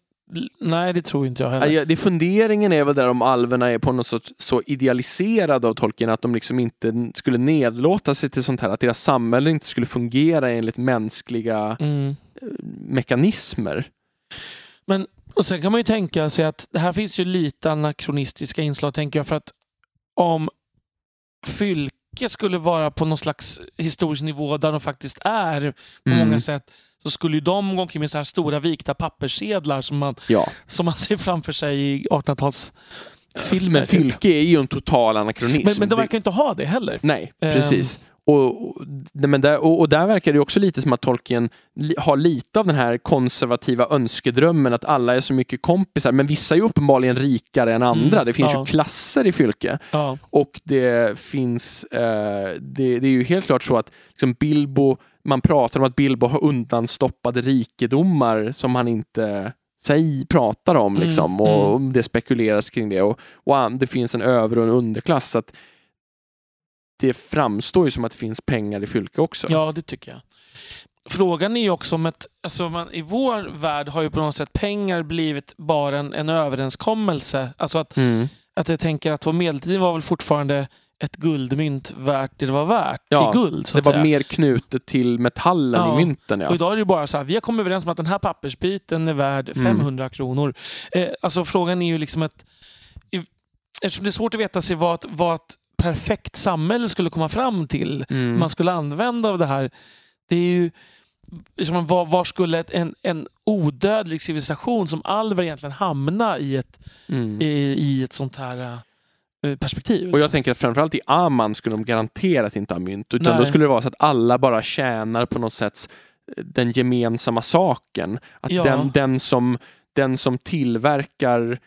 Nej, det tror inte jag heller. Ja, det funderingen är väl där om alverna är på något sätt så idealiserade av Tolkien att de liksom inte skulle nedlåta sig till sånt här, att deras samhälle inte skulle fungera enligt mänskliga mm. Eh, mekanismer. Men och sen kan man ju tänka sig att det här finns ju lite anakronistiska inslag, tänker jag, för att om fylke skulle vara på någon slags historisk nivå där de faktiskt är på mm. många sätt, så skulle ju de gå omkring med så här stora vikta papperssedlar som man, ja. som man ser framför sig i 1800-tals filmer. Men typ. Fylke är ju en total anakronism. Men, men de verkar inte ha det heller. Nej, Ehm. precis. Och, och, men där, och, och där verkar det också lite som att Tolkien har lite av den här konservativa önskedrömmen att alla är så mycket kompisar. Men vissa är ju uppenbarligen rikare än andra. Mm, det finns ja. ju klasser i Fylke. Ja. Och det finns, eh, det, det är ju helt klart så att liksom Bilbo, man pratar om att Bilbo har undanstoppade rikedomar som han inte säg, pratar om. Mm, Liksom, och, och det spekuleras kring det. Och, och det finns en över och en underklass. Så att det framstår ju som att det finns pengar i Fylke också. ja, det tycker jag. Frågan är ju också om ett... Alltså man, I vår värld har ju på något sätt pengar blivit bara en, en överenskommelse. Alltså att, Mm. att jag tänker att på medeltiden var väl fortfarande ett guldmynt värt det det var värt Ja, i guld. Så Det var säga. mer knutet till metallen Ja. i mynten. Ja. Och idag är det bara så här, vi har kommit överens om att den här pappersbiten är värd Mm. 500 kronor. Eh, alltså frågan är ju liksom att... Eftersom det är svårt att veta sig vad, vad ett perfekt samhälle skulle komma fram till, Mm. man skulle använda av det här. Det är ju... Liksom, var, var skulle ett, en, en odödlig civilisation som Alver egentligen hamna i ett, Mm. i, i ett sånt här eh, perspektiv? Och jag liksom? tänker att framförallt i Aman skulle de garanterat inte ha mynt. Utan Nej. då skulle det vara så att alla bara tjänar på något sätt den gemensamma saken. Att Ja. den, den, som, den som tillverkar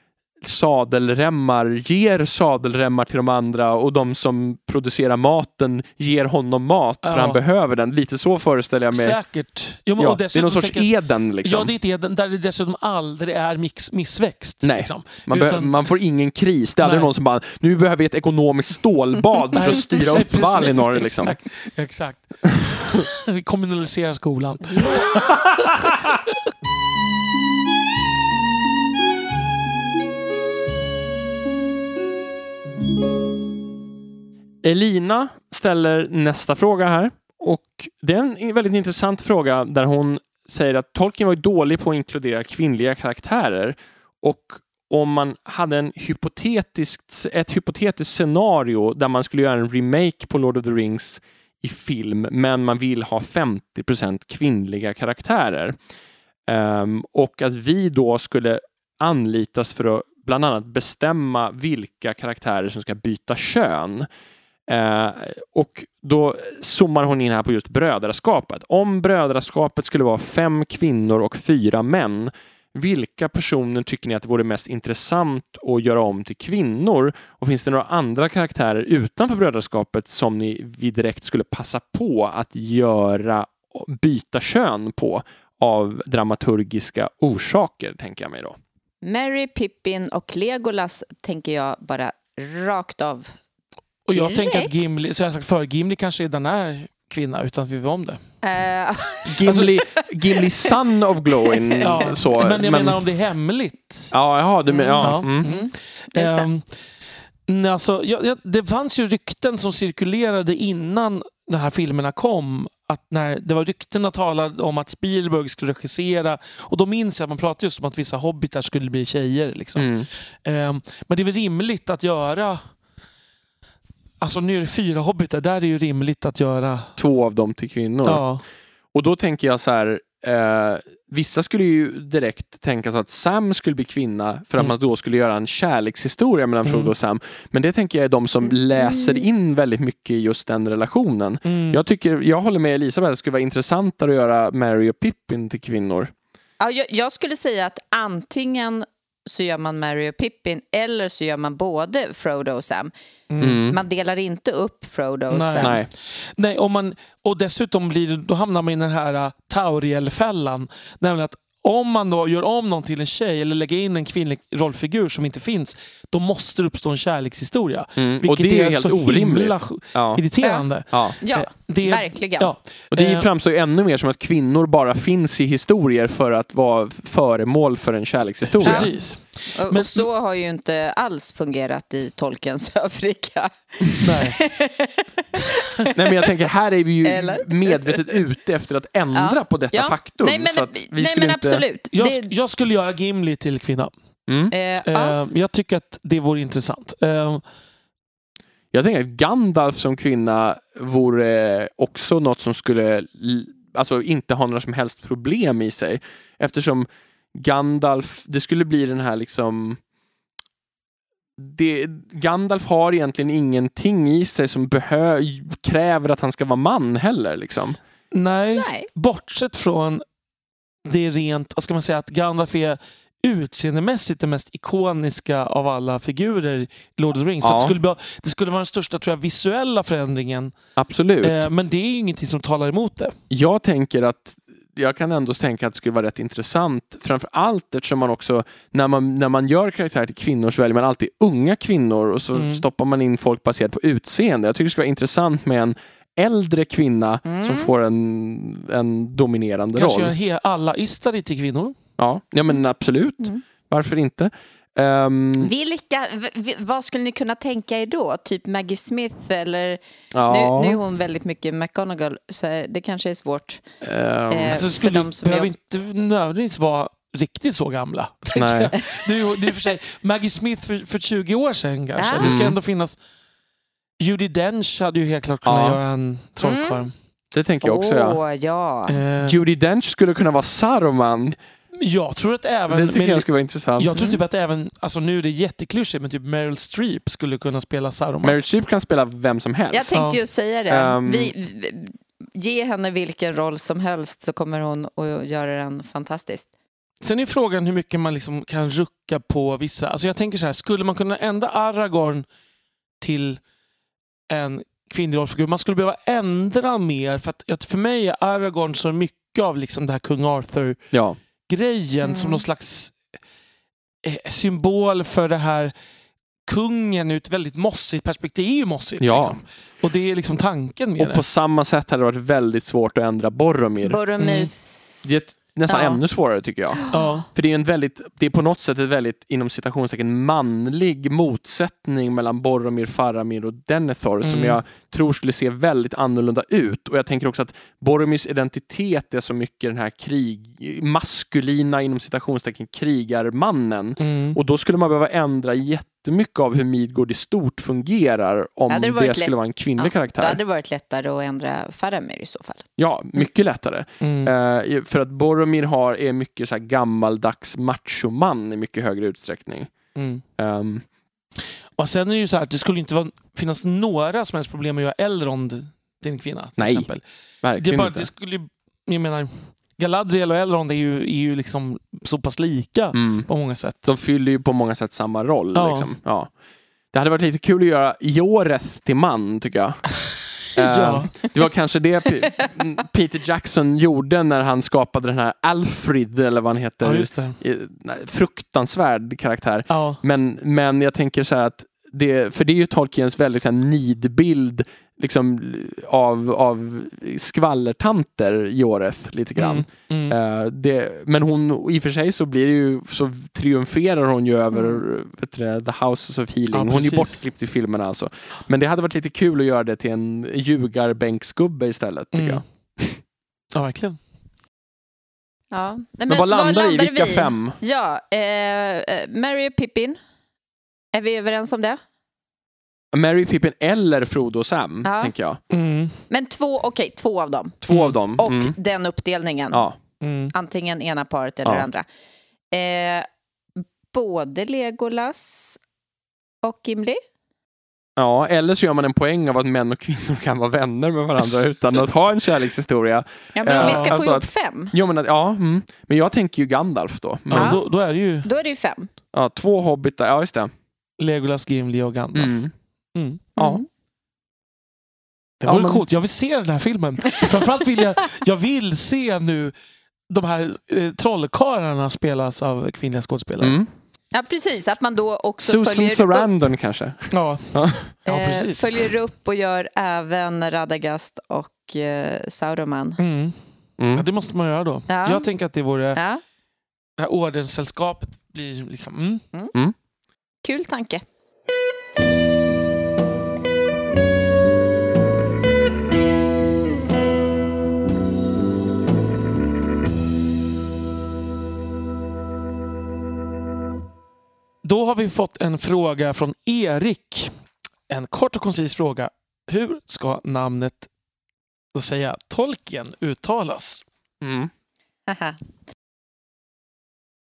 sadelremmar ger sadelremmar till de andra och de som producerar maten ger honom mat för Ja. han behöver den. Lite så föreställer jag mig. Säkert. Jo, men, Ja, det är någon sorts tänker eden. Liksom. Ja, det är ett eden där det dessutom aldrig är mix, missväxt. Nej. Liksom. Man, Utan- man får ingen kris. Det är aldrig Nej. någon som bara, nu behöver vi ett ekonomiskt stålbad för att styra upp Valinor. Liksom. Exakt. exakt. Vi kommunaliserar skolan. Elina ställer nästa fråga här. Och det är en väldigt intressant fråga där hon säger att Tolkien var dålig på att inkludera kvinnliga karaktärer. Och om man hade en hypotetiskt, ett hypotetiskt scenario där man skulle göra en remake på Lord of the Rings i film, men man vill ha 50% kvinnliga karaktärer. Um, och att vi då skulle anlitas för att bland annat bestämma vilka karaktärer som ska byta kön. Eh, och då zoomar hon in här på just brödraskapet. Om brödraskapet skulle vara fem kvinnor och fyra män, vilka personer tycker ni att det vore mest intressant att göra om till kvinnor? Och finns det några andra karaktärer utanför brödraskapet som ni vi direkt skulle passa på att göra byta kön på av dramaturgiska orsaker, tänker jag mig då. Mary, Pippin och Legolas tänker jag bara rakt av. Och jag Direkt. tänker att Gimli, så jag sagt för Gimli kanske redan är kvinna utan att vi vet om det. Eh, Gimli, Gimli son of Glowin. Ja, så, men jag menar om det är hemligt. Ja, jaha, du men, ja. Mm. mm, just det. Ehm, nej, alltså, ja, ja, det fanns ju rykten som cirkulerade innan de här filmerna kom. Att när det var ryktena talade om att Spielberg skulle regissera och då minns jag att man pratade just om att vissa hobbitar skulle bli tjejer. Liksom. Mm. Ehm, men det är väl rimligt att göra Alltså nu är det fyra hobbitar, där är det ju rimligt att göra... Två av dem till kvinnor. Ja, Och då tänker jag så här, eh, vissa skulle ju direkt tänka så att Sam skulle bli kvinna för att Mm. man då skulle göra en kärlekshistoria mellan Frodo Mm. och Sam. Men det tänker jag är de som läser in väldigt mycket i just den relationen. mm. Jag, tycker, jag håller med Elisabeth, att det skulle vara intressantare att göra Mary och Pippin till kvinnor. Ja, jag, jag skulle säga att antingen så gör man Mary och Pippin eller så gör man både Frodo och Sam. Mm. Man delar inte upp Frodo och Nej. Sam. Nej. Nej, om man, och dessutom blir då hamnar man i den här uh, Tauriel-fällan. Nämligen att om man då gör om någon till en tjej eller lägger in en kvinnlig rollfigur som inte finns, då måste det uppstå en kärlekshistoria. Mm. Och Vilket det är, är, helt så orimligt. himla Ja. irriterande. Ja. Ja, Eh, det, verkligen. Ja, Och det Eh. framstår ännu mer som att kvinnor bara finns i historier för att vara föremål för en kärlekshistoria. precis. Och, Men- och så har ju inte alls fungerat i Tolkiens övriga. Nej. Nej men jag tänker, här är vi ju Eller? medvetet ute efter att ändra Ja. på detta Ja. faktum. Nej, men, så att vi nej, skulle men inte... absolut. Jag, Det, jag skulle göra Gimli till kvinna. Mm. eh, ja. Eh, jag tycker att det vore intressant. Eh, Jag tänker att Gandalf som kvinna vore också något som skulle alltså inte ha några som helst problem i sig. Eftersom Gandalf, det skulle bli den här liksom det, Gandalf har egentligen ingenting i sig som behö, kräver att han ska vara man heller. Liksom. Nej, Nej. bortsett från det rent, vad ska man säga, att Gandalf är utseendemässigt den mest ikoniska av alla figurer i Lord of the Rings. Så Ja. det, skulle, vara- det skulle vara den största tror jag, visuella förändringen. Absolut. Eh, men det är ju ingenting som talar emot det. Jag tänker att jag kan ändå tänka att det skulle vara rätt intressant. Framför allt eftersom man också, när man, när man gör karaktärer till kvinnor så väljer man alltid unga kvinnor och så Mm. stoppar man in folk baserat på utseende. Jag tycker det skulle vara intressant med en äldre kvinna Mm. som får en, en dominerande Kanske roll. he- alla Istari till kvinnor. Ja, ja, men absolut. Mm. Varför inte? Ehm, Vilka, v- vad skulle ni kunna tänka er då? Typ Maggie Smith eller... ja, Nu, nu är hon väldigt mycket McGonagall så det kanske är svårt. ehm, Eh, Alltså, det för skulle, de som behöver jag- inte nödvändigtvis vara riktigt så gamla. Nej. jag. Det är för sig Maggie Smith för, för 20 år sedan kanske. Ja. Det ska Mm. ändå finnas... Judy Dench hade ju helt klart kunnat Ja. göra en trollkarl. det tänker jag också. Ja. Åh, ja. Eh, Judy Dench skulle kunna vara Saruman. Jag tror att även... det tycker men- jag skulle vara intressant. jag tror Mm. typ att även, alltså nu är det jätteklyschigt, men typ Meryl Streep skulle kunna spela Saruman. Meryl Streep kan spela vem som helst. Jag tänkte Ja. ju säga det. Ehm. Vi, ge henne vilken roll som helst så kommer hon att göra den fantastiskt. Sen är frågan hur mycket man liksom kan rucka på vissa. Alltså jag tänker så här, skulle man kunna ändra Aragorn till en kvinnlig rollfigur? Man skulle behöva ändra mer för att för mig är Aragorn så mycket av liksom det här kung Arthur-grejen Ja. Som Mm. någon slags eh, symbol för det här kungen ur ett väldigt mossigt perspektiv. Det är ju mossigt. Ja. Liksom. Och det är liksom tanken med Och på samma sätt hade det varit väldigt svårt att ändra Boromir. Boromirs... det ett, nästan Ja. ännu svårare tycker jag. Ja. För det är en väldigt, det är på något sätt ett väldigt inom citationstecken manlig motsättning mellan Boromir, Faramir och Denethor som Mm. jag tror skulle se väldigt annorlunda ut. Och jag tänker också att Boromirs identitet är så mycket den här krig, maskulina inom citationstecken krigarmannen. Mm. Och då skulle man behöva ändra jättemycket av hur Midgård i stort fungerar om det det, skulle vara en kvinnlig Ja, Då karaktär. hade det varit lättare att ändra Faramir i så fall. Ja, mycket lättare. Mm. Eh, för att Boromir har, är mycket så här gammaldags machoman i mycket högre utsträckning. Mm. Ehm, Och sen är det ju så här att det skulle inte vara, finnas några som helst problem att göra Elrond till en kvinna. Till Nej, exempel. Det, verkligen bara, inte. det skulle jag menar, Galadriel och Elrond är ju, är ju liksom så pass lika Mm. på många sätt. De fyller ju på många sätt samma roll. Ja. Liksom. Ja. Det hade varit lite kul att göra Joreth till man, tycker jag. Eh, Ja. Det var kanske det P- Peter Jackson gjorde när han skapade den här Alfred, eller vad han heter. Ja, Fruktansvärd karaktär. Men, men jag tänker så här att det, för det är ju Tolkiens väldigt så här, nidbild liksom, av, av skvallertanter, Joreth, lite grann. Mm. Mm. Eh, det, men hon, i och för sig så blir det ju, så triumferar hon ju över vet du, The Houses of Healing. Ja, hon är ju bortklippt i filmerna alltså. Men det hade varit lite kul att göra det till en ljugarbänksgubbe istället, tycker Mm. jag. ja, verkligen. Ja. Nej, Men, vad så landar i? Vilka vi? fem? Ja, eh, eh, Mary och Pippin. Är vi överens om det? Mary, Pippin eller Frodo och Sam, Ja. tänker jag. Mm. Men två, okej, två av dem. Två Mm. av dem. Och Mm. den uppdelningen. Ja. Mm. Antingen ena paret eller Ja. andra. Eh, både Legolas och Gimli. Ja, eller så gör man en poäng av att män och kvinnor kan vara vänner med varandra utan att ha en kärlekshistoria. Ja, men om vi Ja, ska få alltså ihop att- fem, Jo, men, ja, mm. men jag tänker ju Gandalf då. Men, Ja, då, då är det ju då är det ju fem. ja, två hobbitar, ja just det. Legolas, Gimli och Gandalf. Mm. Mm. Ja. Mm. Det Ja, vore men- coolt. Jag vill se den här filmen. Framförallt vill jag, jag vill se nu de här eh, trollkarlarna spelas av kvinnliga skådespelare. Mm. Ja, precis. Att man då också Susan följer upp, Sarandon kanske. Ja. Ja. ja, eh, precis. följer upp och gör även Radagast och eh, Sauroman. Mm. Ja, Mm. det måste man göra då. Ja. Jag tänker att det vore... Ja, Det här ordenssällskapet blir liksom... Mm. kul tanke. Då har vi fått en fråga från Erik. En kort och koncis fråga. Hur ska namnet, då säger jag, Tolkien uttalas? Mm.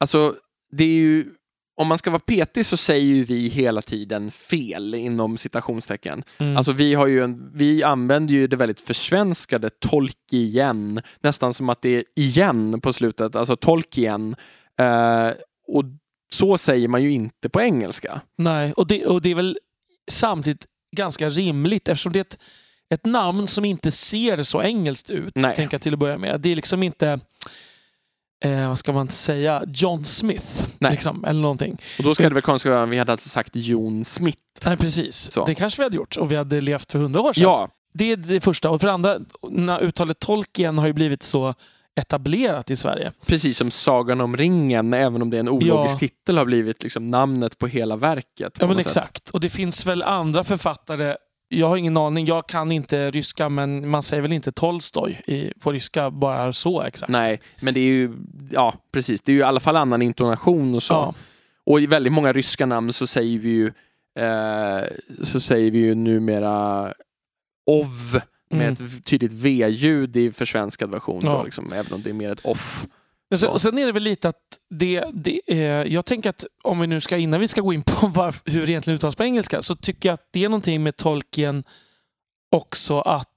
Alltså, det är ju... om man ska vara petig så säger ju vi hela tiden fel inom citationstecken. Mm. Alltså vi, har ju en, vi använder ju det väldigt försvenskade Tolkien, nästan som att det är igen på slutet, alltså Tolkien. Eh, och så säger man ju inte på engelska. Nej, och det, och det är väl samtidigt ganska rimligt eftersom det är ett, ett namn som inte ser så engelskt ut. Nej. Tänker jag till att börja med. Det är liksom inte, eh, vad ska man säga, John Smith. Liksom, eller någonting. Och då ska det väl konstigt om vi hade sagt Jon Smith. Nej, precis. Så. Det kanske vi hade gjort om vi hade levt för hundra år sedan. Ja, Det är det första. Och för det andra, när uttalet Tolkien har ju blivit så etablerat i Sverige. precis som Sagan om ringen, även om det är en ologisk Ja. titel, har blivit liksom namnet på hela verket. på Ja, men något sätt. exakt. Och det finns väl andra författare jag har ingen aning, jag kan inte ryska men man säger väl inte Tolstoj i, på ryska bara så exakt? Nej, men det är ju, ja precis, det är ju i alla fall annan intonation och så. Ja. Och i väldigt många ryska namn så säger vi ju, eh, så säger vi ju numera ov med Mm. ett tydligt v-ljud i försvenskad version. Ja. Då, liksom, även om det är mer ett off. Men sen, sen är det väl lite att det, det är, jag tänker att om vi nu ska, innan vi ska gå in på varf, hur det egentligen uttalas på engelska, så tycker jag att det är någonting med Tolkien också att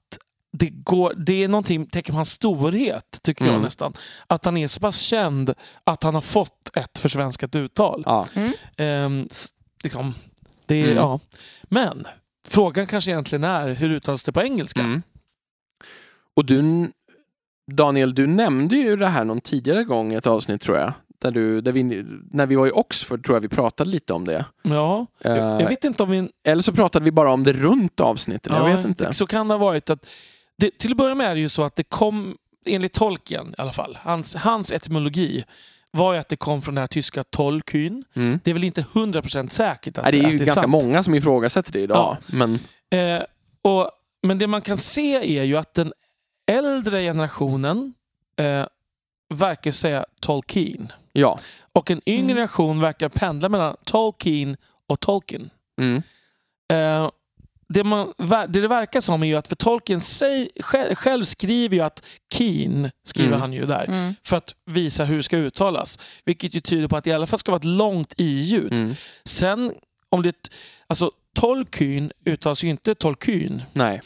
det, går, det är någonting, tecken på hans storhet, tycker jag Mm. nästan. Att han är så pass känd att han har fått ett försvenskat uttal. Ja. Ehm, s- liksom, det, är- Mm. ja. Men frågan kanske egentligen är, hur uttalas det på engelska? Mm. Och du, Daniel, du nämnde ju det här någon tidigare gång i ett avsnitt tror jag. Där du, där vi, när vi var i Oxford tror jag vi pratade lite om det. Ja, jag, jag Eh, vet inte om vi... Eller så pratade vi bara om det runt avsnittet. jag Ja, vet inte. Så kan det ha varit att... Det, till att börja med är det ju så att det kom, enligt Tolkien i alla fall, hans, hans etymologi var ju att det kom från det här tyska Tolkien. Mm. Det är väl inte 100% säkert att, Nej, det är ju att det är ganska sant. många som ifrågasätter det idag. Men Eh, och, men det man kan se är ju att den äldre generationen eh, verkar säga Tolkien. ja. Och en yngre Mm. generation verkar pendla mellan Tolkien och Tolkien. Mm. Eh, det, man, det det verkar som är ju att för Tolkien sig, själv, själv skriver ju att Keen skriver Mm. han ju där Mm. för att visa hur det ska uttalas. Vilket ju tyder på att det i alla fall ska vara ett långt i-ljud. Mm. Sen om det... Alltså Tolkien uttalas ju inte Tolkien. Nej.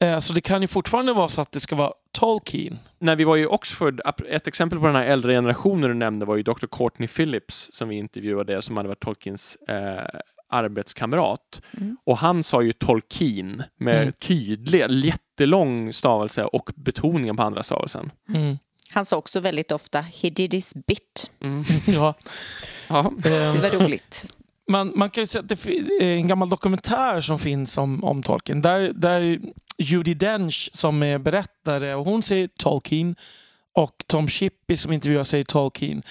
Eh, så det kan ju fortfarande vara så att det ska vara Tolkien. När vi var i Oxford, ett exempel på den här äldre generationen du nämnde var ju Dr. Courtney Phillips som vi intervjuade som hade varit Tolkiens eh, arbetskamrat. Mm. Och han sa ju Tolkien med Mm. tydlig, jättelång stavelse och betoningen på andra stavelsen. Mm. Han sa också väldigt ofta “he did his bit”. Ja. Ja. Det Eh, var roligt. man, man kan ju säga att det är en gammal dokumentär som finns om, om Tolkien. Där, där Judi Dench som är berättare och hon säger Tolkien och Tom Shippey som intervjuar säger Tolkien.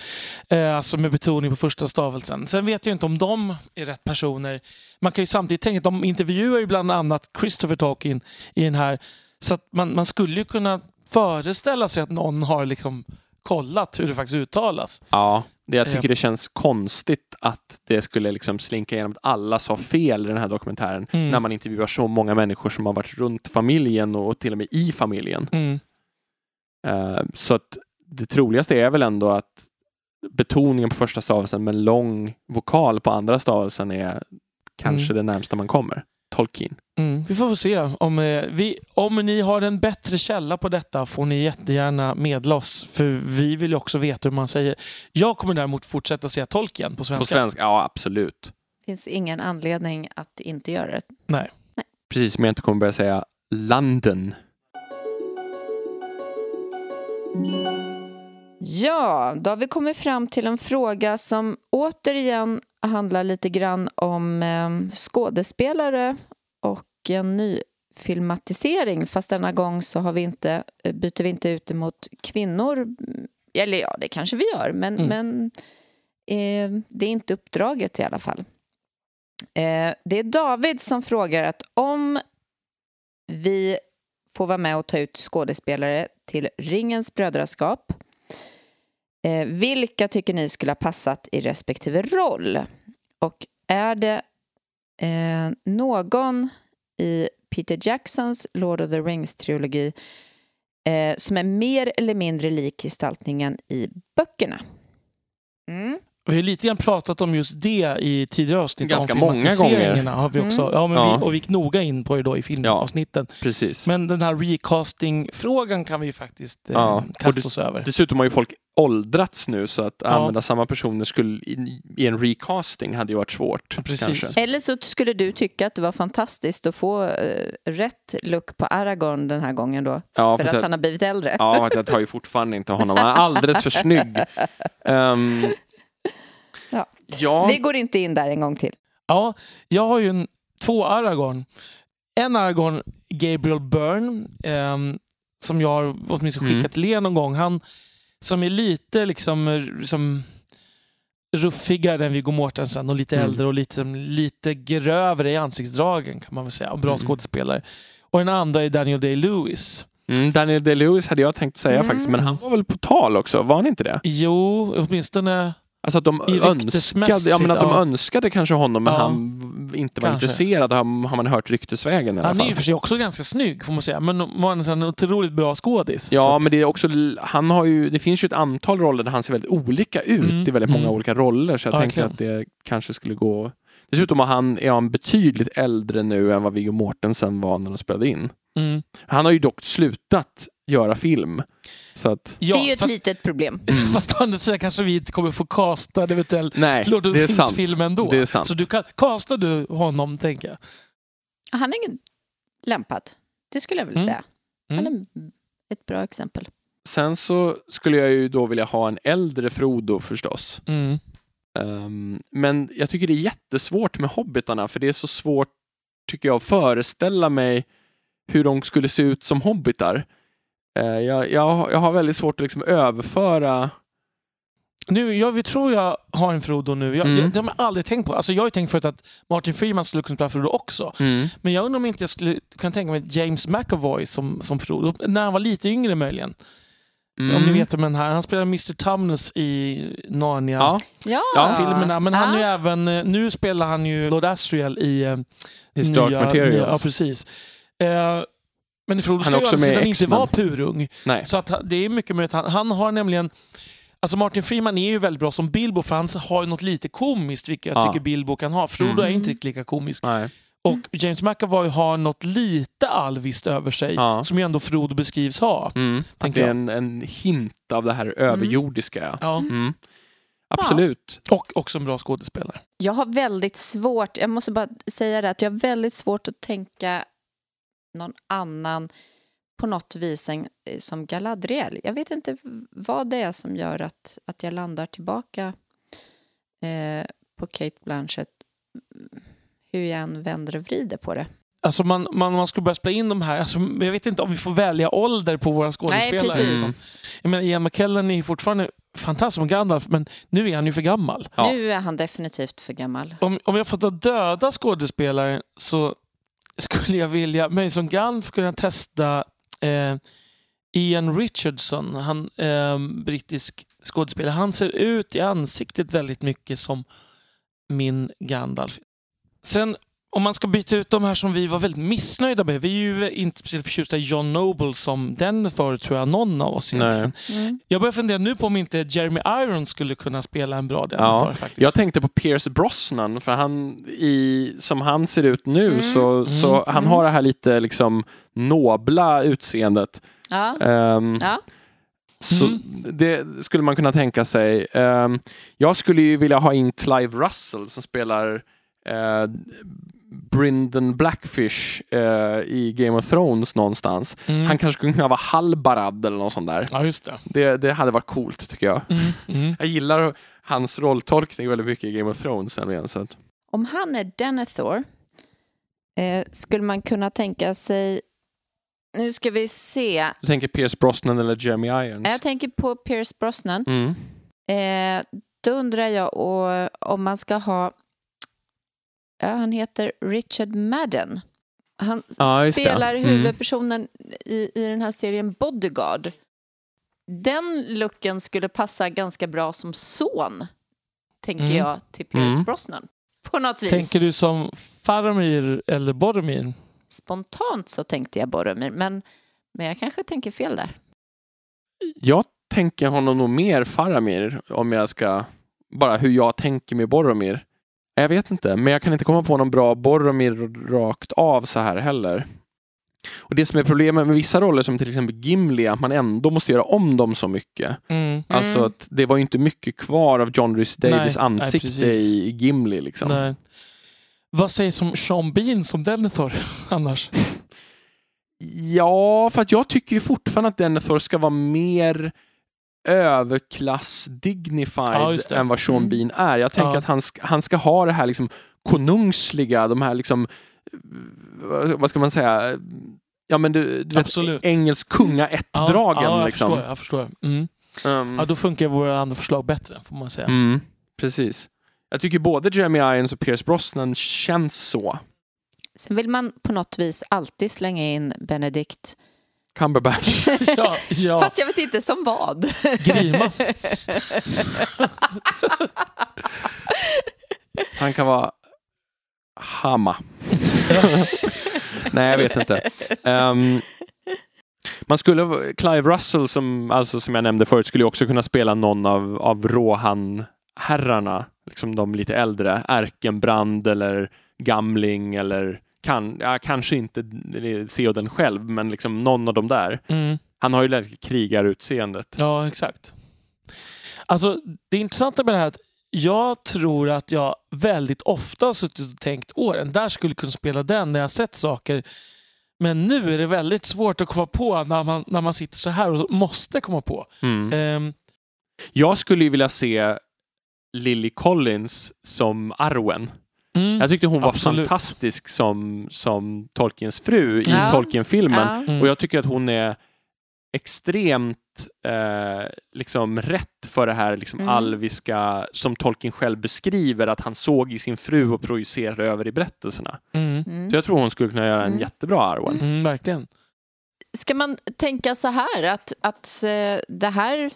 Eh, alltså med betoning på första stavelsen. Sen vet jag inte om de är rätt personer. Man kan ju samtidigt tänka att de intervjuar ju bland annat Christopher Tolkien i den här. Så att man, man skulle ju kunna föreställa sig att någon har liksom kollat hur det faktiskt uttalas. ja. Det jag tycker Eh. det känns konstigt att det skulle liksom slinka igenom att alla sa fel i den här dokumentären Mm. när man intervjuar så många människor som har varit runt familjen och till och med i familjen. Mm. Eh, Så att det troligaste är väl ändå att betoningen på första stavelsen med lång vokal på andra stavelsen är kanske det närmsta man kommer. Tolkien. Mm, vi får väl se. Om, eh, vi, om ni har en bättre källa på detta får ni jättegärna medla oss. För vi vill ju också veta hur man säger. Jag kommer däremot fortsätta säga Tolkien på På svenska. svenska, ja absolut. finns ingen anledning att inte göra det. Nej. Precis som jag inte kommer börja säga London. Ja, då har vi kommit fram till en fråga som återigen handlar lite grann om eh, skådespelare och en ny filmatisering. Fast denna gång så har vi inte, eh, byter vi inte ut det mot kvinnor. Eller ja, det kanske vi gör, men, Mm. men eh, det är inte uppdraget i alla fall. Eh, det är David som frågar att om vi får vara med och ta ut skådespelare till Ringens brödraskap Eh, vilka tycker ni skulle ha passat i respektive roll? Och är det eh, någon i Peter Jacksons Lord of the Rings-trilogi eh, som är mer eller mindre lik gestaltningen i böckerna? Mm. Vi har lite grann pratat om just det i tidigare avsnitt. Ganska många filmatiseringarna Har vi också. Mm. Ja, men Ja. Vi, och vi gick noga in på det då i filmavsnitten. Precis. Men den här recasting-frågan kan vi ju faktiskt eh, Ja, kasta oss över. Dessutom har ju folk åldrats nu så att använda samma personer skulle, i, i en recasting hade ju varit svårt. Eller så skulle du tycka att det var fantastiskt att få eh, rätt look på Aragorn den här gången då. Ja, för fast att jag, han har blivit äldre. ja, att jag tar ju fortfarande inte honom. Han är alldeles för snygg. Ehm, Ja. Vi går inte in där en gång till. Ja, jag har ju en, två Aragorn. En Aragorn, Gabriel Byrne, ehm, som jag har åtminstone Mm. skickat till er någon gång. Han som är lite liksom, eh, som ruffigare än Viggo Mortensen och lite Mm. äldre och lite, lite grövre i ansiktsdragen kan man väl säga. Och bra Mm. skådespelare. Och den andra är Daniel Day-Lewis. mm, Daniel Day-Lewis hade jag tänkt säga Mm. faktiskt, men han var väl på tal också? Var han inte det? Jo, åtminstone... Alltså att de önskade, ja, men att de ja. önskade kanske honom, men Ja. han inte var Kanske. intresserad, har, man hört ryktesvägen i alla Han är fall. ju för sig också ganska snygg får man säga. Men var en sån otroligt bra skådis. Ja, men det är också, han har ju, det finns ju ett antal roller där han ser väldigt olika ut Mm, i väldigt många mm. olika roller, så jag Ja, tänker att det kanske skulle gå... Dessutom har han, är han betydligt äldre nu än vad Viggo Mortensen var när de spelade in. Mm. Han har ju dock slutat göra film. Så att, Ja, det är ju ett fast, litet problem. fast å andra sidan kanske vi inte kommer få casta en eventuell Lord of det the. Rings-film ändå. Det är sant. Så du kan, castar du honom, tänker jag. Han är ingen lämpad. Det skulle jag vilja Mm. säga. Han Mm. är ett bra exempel. Sen så skulle jag ju då vilja ha en äldre Frodo förstås. Mm. Ehm, men jag tycker det är jättesvårt med hobbitarna för det är så svårt, tycker jag, att föreställa mig hur de skulle se ut som hobbitar. Eh, jag, jag, jag har väldigt svårt att liksom överföra... Nu, jag vi tror jag har en Frodo nu. Jag, Mm. jag, det har jag aldrig tänkt på. Alltså, jag har ju tänkt förut att Martin Freeman skulle kunna spela Frodo också. Men jag undrar om inte jag skulle kunna tänka mig James McAvoy som, som Frodo. När han var lite yngre möjligen. Mm. Om ni vet vem den här. Han spelar Mr. Tumnus i Narnia. Ja, Ja, Ja, filmerna. Men han är ju Ja. även, eh, nu spelar han ju Lord Asriel i eh, His Dark nya, Materials. Nya, ja, precis. Eh, men Frodo Han ska ju också med inte vara purung. Nej. Så att det är mycket möjligt. Han, han har nämligen... Alltså Martin Freeman är ju väldigt bra som Bilbo för han har ju något lite komiskt vilket jag Ja. tycker Bilbo kan ha. Frodo Mm. är inte riktigt lika komisk. Nej. Och James McAvoy har något lite alviskt över sig Ja. som ju ändå Frodo beskrivs ha. Mm. Att det är en, en hint av det här överjordiska. Ja. Mm. Absolut. Och också en bra skådespelare. Jag har väldigt svårt, jag måste bara säga det, att jag har väldigt svårt att tänka någon annan på något vis än, eh, som Galadriel. Jag vet inte vad det är som gör att, att jag landar tillbaka eh, på Kate Blanchett hur jag än vänder och vrider på det. Alltså man, man, man skulle börja spela in de här, alltså jag vet inte om vi får välja ålder på våra Nej, skådespelare. precis. Jag menar, Ian McKellen är ju fortfarande fantastisk som Gandalf, men nu är han ju för gammal. Ja. Nu är han definitivt för gammal. Om, om jag får ta döda skådespelare så skulle jag vilja, mig som Gandalf kunna testa eh, Ian Richardson, han eh, brittisk skådespelare. Han ser ut i ansiktet väldigt mycket som min Gandalf. Sen om man ska byta ut de här som vi var väldigt missnöjda med. Vi är ju inte speciellt förtjusta i John Noble som Denethor tror jag någon av oss Nej. egentligen. Mm. Jag börjar fundera nu på om inte Jeremy Irons skulle kunna spela en bra Denethor Ja, faktiskt. Jag tänkte på Pierce Brosnan, för han, i, som han ser ut nu, Mm. så, så Mm. han har det här lite liksom nobla utseendet. Ja. Ehm, Ja. Så Mm. det skulle man kunna tänka sig. Ehm, jag skulle ju vilja ha in Clive Russell som spelar uh, Brynden Blackfish eh, i Game of Thrones någonstans. Mm. Han kanske skulle kunna vara Halbarad eller något sånt där. Ja, just det. Det, det hade varit coolt tycker jag. Mm. Mm. Jag gillar hans rolltolkning väldigt mycket i Game of Thrones. nämligen, Så att, Om han är Denethor eh, skulle man kunna tänka sig... Nu ska vi se. du tänker Pierce Brosnan eller Jeremy Irons? Jag tänker på Pierce Brosnan. Mm. Eh, då undrar jag och, om man ska ha... Ja, han heter Richard Madden. Han Ja, spelar Mm. huvudpersonen i, i den här serien Bodyguard. Den looken skulle passa ganska bra som son, tänker Mm. jag, till Pierce Mm. Brosnan. På något vis. Tänker du som Faramir eller Boromir? Spontant så tänkte jag Boromir, men, men jag kanske tänker fel där. Jag tänker honom nog mer Faramir om jag ska bara hur jag tänker med Boromir. Jag vet inte, men jag kan inte komma på någon bra Boromir rakt av så här heller. Och det som är problemet med vissa roller som till exempel Gimli, att man ändå måste göra om dem så mycket. Mm. Alltså Mm. att det var ju inte mycket kvar av John Rhys Nej, nej, ansikte i, i Gimli liksom. Nej. Vad sägs om Sean Bean som Denethor annars? Ja, för att jag tycker ju fortfarande att Denethor ska vara mer överklass dignified Ja, än vad Sean Mm. Bean är. Jag tänker Ja. att han ska, han ska ha det här liksom konungsliga, de här liksom, vad ska man säga, ja men du, du vet, Absolut. engelsk kungaättdragen ja, jag liksom. förstår. Jag förstår. Mm. Um, Ja, då funkar våra andra förslag bättre, får man säga. mm, precis. Jag tycker både Jeremy Irons och Pierce Brosnan känns så. Sen vill man på något vis alltid slänga in Benedict. Cumberbatch. Ja, ja. Fast jag vet inte som vad. Grima. Han kan vara Hamma. Nej, jag vet inte. Ehm, man skulle, Clive Russell, som, alltså, som jag nämnde förut, skulle också kunna spela någon av, av Rohan-herrarna. Liksom de lite äldre. Erkenbrand eller Gamling eller kan, ja, kanske inte Theoden själv, men liksom någon av de där. Mm. Han har ju lärt krigarutseendet. Ja, exakt. Alltså, det intressanta med det här är att jag tror att jag väldigt ofta har suttit och tänkt åh, den där skulle kunna spela den när jag sett saker. Men nu är det väldigt svårt att komma på när man, när man sitter så här och måste komma på. Mm. Ehm, Jag skulle ju vilja se Lily Collins som Arwen. Mm, Jag tyckte hon var Absolut. fantastisk som, som Tolkiens fru i Ja. Tolkien-filmen. Ja. mm. Och jag tycker att hon är extremt eh, liksom rätt för det här liksom Mm. alviska som Tolkien själv beskriver att han såg i sin fru och projicerade över i berättelserna. Mm, Mm. Så jag tror hon skulle kunna göra en Mm. jättebra Arwen. mm, verkligen. Ska man tänka så här att, att eh, det här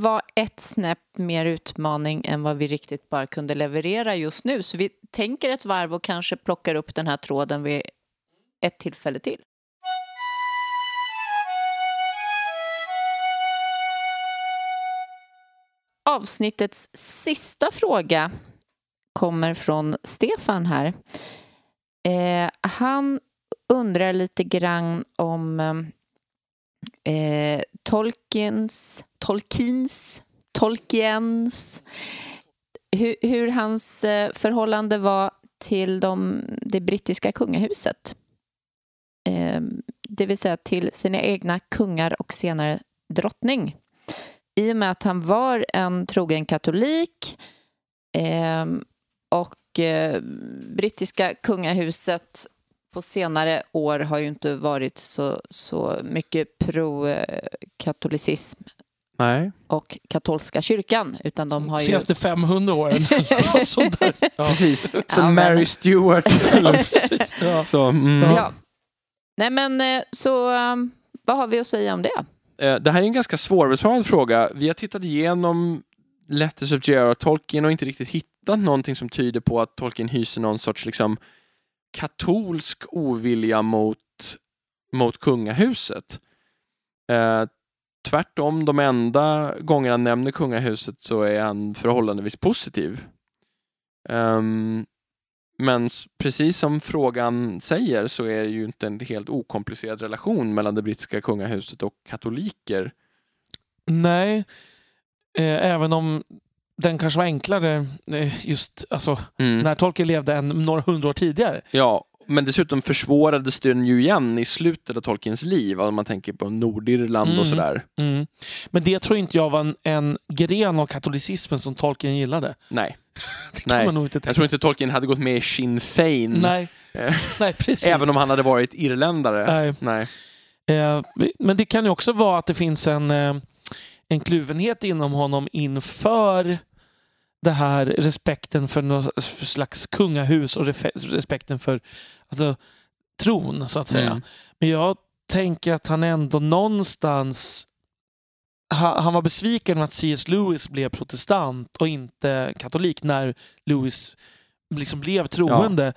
var ett snäpp mer utmaning än vad vi riktigt bara kunde leverera just nu. Så vi tänker ett varv och kanske plockar upp den här tråden vid ett tillfälle till. Avsnittets sista fråga kommer från Stefan här. Eh, han undrar lite grann om eh, eh, Tolkiens, Tolkiens, Tolkiens, hur, hur hans eh, förhållande var till de, det brittiska kungahuset. Eh, det vill säga till sina egna kungar och senare drottning. I och med att han var en trogen katolik eh, och eh, brittiska kungahuset på senare år har ju inte varit så, så mycket pro-katolicism Nej. och katolska kyrkan, utan de har ju... Senaste 500 åren. Sånt där. Ja. Precis. Som Ja, men- Mary Stewart. Ja, precis. Ja. Så, mm. Ja. Nej, men eh, så um, vad har vi att säga om det? Eh, Det här är en ganska svårbesvarad fråga. Vi har tittat igenom Letters of J.R.R. Tolkien och inte riktigt hittat någonting som tyder på att Tolkien hyser någon sorts liksom katolsk ovilja mot, mot kungahuset. Eh, tvärtom, de enda gångerna han nämner kungahuset så är han förhållandevis positiv. Um, men precis som frågan säger så är det ju inte en helt okomplicerad relation mellan det brittiska kungahuset och katoliker. Nej, eh, även om den kanske var enklare eh, just alltså, Mm. när Tolkien levde en, några hundra år tidigare. Ja, men dessutom försvårades den ju igen i slutet av Tolkiens liv, om man tänker på Nordirland Mm. och sådär. Mm. Men det tror inte jag var en, en gren av katolicismen som Tolkien gillade. Nej, Det kan Nej, man nog inte tänka jag tror inte Tolkien hade gått med i Sinn Fein, Nej, Eh, Nej precis. även om han hade varit irländare. Nej. Nej. Eh, men det kan ju också vara att det finns en, en kluvenhet inom honom inför det här respekten för något slags kungahus och respekten för alltså, tron, så att säga. Mm. Men jag tänker att han ändå någonstans ha- han var besviken med att C.S. Lewis blev protestant och inte katolik när Lewis liksom blev troende.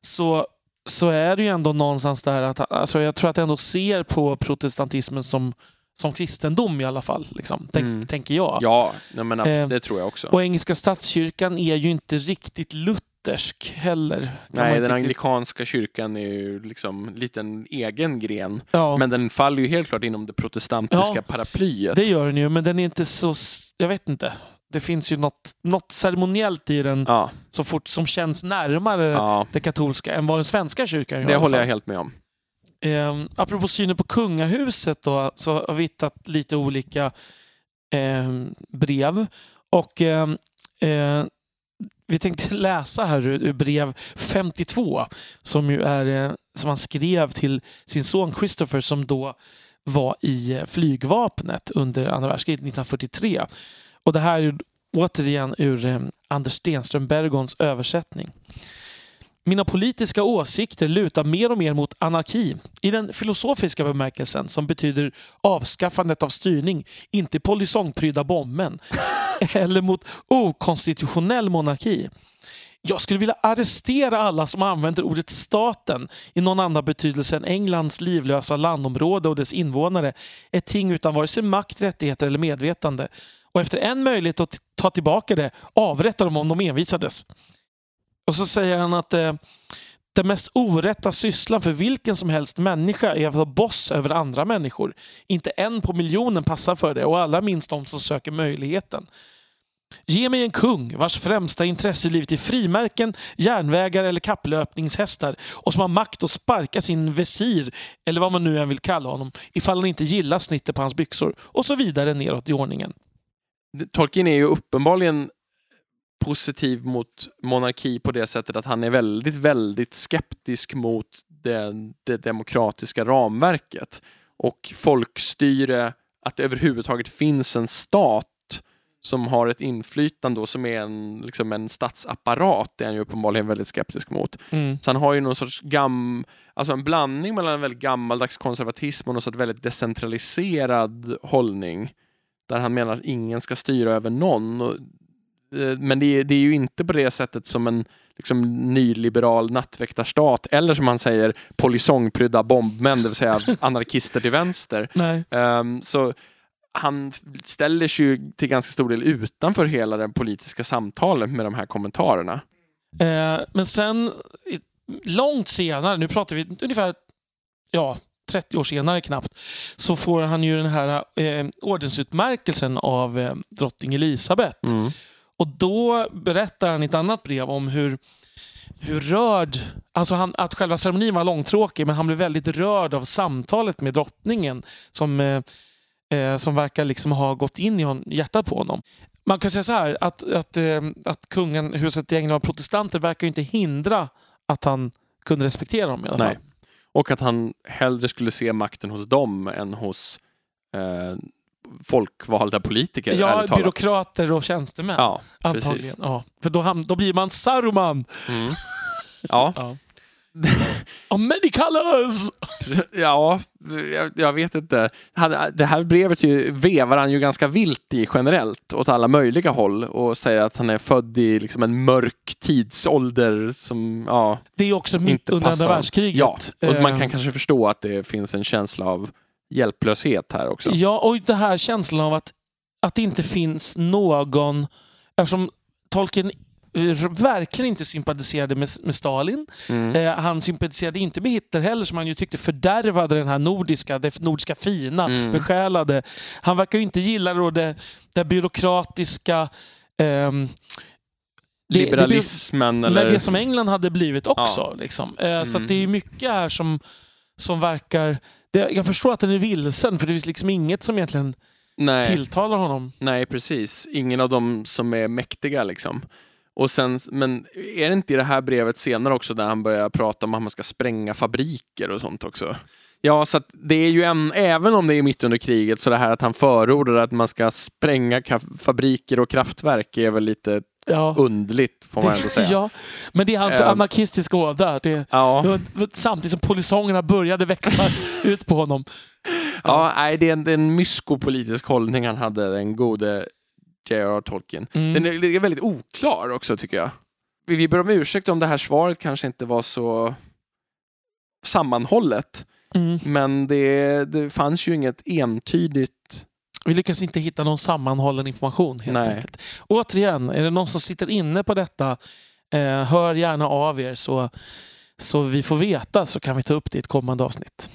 Så, så är det ju ändå någonstans där att alltså jag tror att jag ändå ser på protestantismen som som kristendom i alla fall. Liksom, tänk, Mm. Tänker jag. Ja, nej, men, Eh, det tror jag också. Och engelska statskyrkan är ju inte riktigt luthersk heller. Nej, den anglikanska kyrkan är ju liksom lite en egen gren. Ja, Men den faller ju helt klart inom det protestantiska Ja, paraplyet. det gör den ju, men den är inte så... Jag vet inte. Det finns ju något, något ceremoniellt i den Ja, så fort, som känns närmare ja, det katolska än vad den svenska kyrkan gör. det håller jag helt med om. Eh, apropå synen på kungahuset då, så har vi hittat lite olika eh, brev. Och eh, eh, vi tänkte läsa här ur, ur brev 52 som ju är eh, som han skrev till sin son Christopher som då var i eh, flygvapnet under andra världskriget 1943. Och det här är återigen ur eh, Anders Stenström Bergons översättning. Mina politiska åsikter lutar mer och mer mot anarki i den filosofiska bemärkelsen som betyder avskaffandet av styrning, inte polisongprydda bomben. Eller mot okonstitutionell monarki. Jag skulle vilja arrestera alla som använder ordet staten i någon annan betydelse än Englands livlösa landområde och dess invånare. Ett ting utan vare sig makt, rättigheter eller medvetande. Och efter en möjlighet att ta tillbaka det avrätta dem om de envisades. Och så säger han att eh, den mest orätta sysslan för vilken som helst människa är att vara boss över andra människor. Inte en på miljonen passar för det och allra minst de som söker möjligheten. Ge mig en kung vars främsta intresse i livet är frimärken, järnvägar eller kapplöpningshästar och som har makt att sparka sin visir, eller vad man nu än vill kalla honom, ifall han inte gillar snittet på hans byxor och så vidare neråt i ordningen. Tolkien är ju uppenbarligen positiv mot monarki på det sättet att han är väldigt, väldigt skeptisk mot det, det demokratiska ramverket och folkstyre, att det överhuvudtaget finns en stat som har ett inflytande och som är en, liksom en statsapparat, det är han ju uppenbarligen väldigt skeptisk mot. Mm. Så han har ju någon sorts gam, alltså en blandning mellan en väldigt gammaldags konservatism och någon sorts väldigt decentraliserad hållning. Där han menar att ingen ska styra över någon. Och, men det är, det är ju inte på det sättet som en liksom, nyliberal nattväktarstat eller som han säger polisongprydda bombmän, det vill säga anarkister till vänster. Nej. Ehm, så han ställer sig ju till ganska stor del utanför hela det politiska samtalet med de här kommentarerna. Eh, men sen, långt senare, nu pratar vi ungefär ja, 30 år senare knappt, så får han ju den här eh, ordensutmärkelsen av eh, drottning Elisabeth. Mm. Och då berättar han i ett annat brev om hur, hur rörd, alltså han, att själva ceremonin var långtråkig, men han blev väldigt rörd av samtalet med drottningen som, eh, eh, som verkar liksom ha gått in i hjärtat på honom. Man kan säga så här, att, att, eh, att kungen, huset i England var protestanter verkar ju inte hindra att han kunde respektera dem i alla fall. Nej. Och att han hellre skulle se makten hos dem än hos eh, folkvalda politiker. Ja, byråkrater och tjänstemän. Ja, antagligen. precis. Ja. För då, ham- då blir man Saruman. Mm. Ja, Ja. of many colors! ja jag, jag vet inte. Han, det här brevet ju, vevar han ju ganska vilt i generellt åt alla möjliga håll och säger att han är född i liksom en mörk tidsålder som, ja, Det är också mitt under andra världskriget. ja. Och man Eh, kan kanske förstå att det finns en känsla av hjälplöshet här också. Ja, och det här känslan av att, att det inte finns någon... Eftersom Tolkien eh, verkligen inte sympatiserade med, med Stalin. Mm. Eh, han sympatiserade inte med Hitler heller som han ju tyckte fördärvade den här nordiska, det nordiska fina, Mm. besjälade. Han verkar ju inte gilla då det, det byråkratiska ehm, det- det- Liberalismen det, eller... Det som England hade blivit också. Liksom. Eh, Så Mm. att det är mycket här som, som verkar... Det, jag förstår att den är vilsen, för det finns liksom inget som egentligen Nej. tilltalar honom. Nej, precis. Ingen av dem som är mäktiga liksom. Och sen, men är det inte i det här brevet senare också där han börjar prata om att man ska spränga fabriker och sånt också? Ja, så det är ju en, även om det är mitt under kriget, så det här att han förordar att man ska spränga fabriker och kraftverk är väl lite Ja. underligt, får man ändå säga. ja, men det är hans Eh. anarkistiska ådra. Ja, samtidigt som polisongerna började växa ut på honom. ja nej, det är en, det är en myskopolitisk hållning han hade, den gode J.R.R. Tolkien. Mm. Den är, är väldigt oklar också tycker jag. Vi, vi ber om ursäkt om det här svaret kanske inte var så sammanhållet. Mm. Men det, det fanns ju inget entydigt... Vi lyckas inte hitta någon sammanhållen information helt Nej. enkelt. Återigen, är det någon som sitter inne på detta, eh, hör gärna av er så, så vi får veta så kan vi ta upp det i ett kommande avsnitt.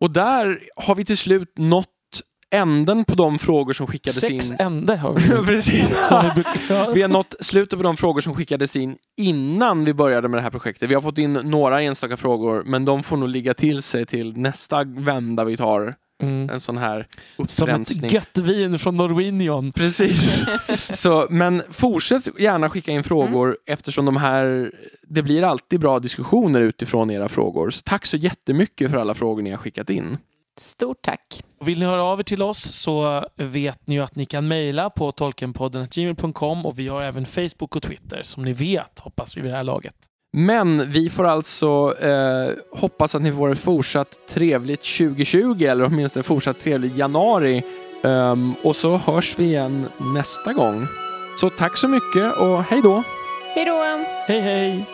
Och där har vi till slut nått änden på de frågor som skickades Sex in. ände har vi. Precis. Som vi har nått slutet på de frågor som skickades in innan vi började med det här projektet. Vi har fått in några enstaka frågor, men de får nog ligga till sig till nästa vända vi tar Mm. en sån här Som upprensning. ett gött vin från Norwegian. Precis. Så, men fortsätt gärna skicka in frågor Mm. eftersom de här, det blir alltid bra diskussioner utifrån era frågor. Så tack så jättemycket för alla frågor ni har skickat in. Stort tack. Vill ni höra av er till oss så vet ni ju att ni kan mejla på tolkenpodden.gmail.com och vi har även Facebook och Twitter som ni vet, hoppas vi vid det här laget. Men vi får alltså eh, hoppas att ni får ett fortsatt trevligt 2020 eller åtminstone fortsatt trevlig januari. Ehm, och så hörs vi igen nästa gång. Så tack så mycket och hej då! Hej då! Hej hej!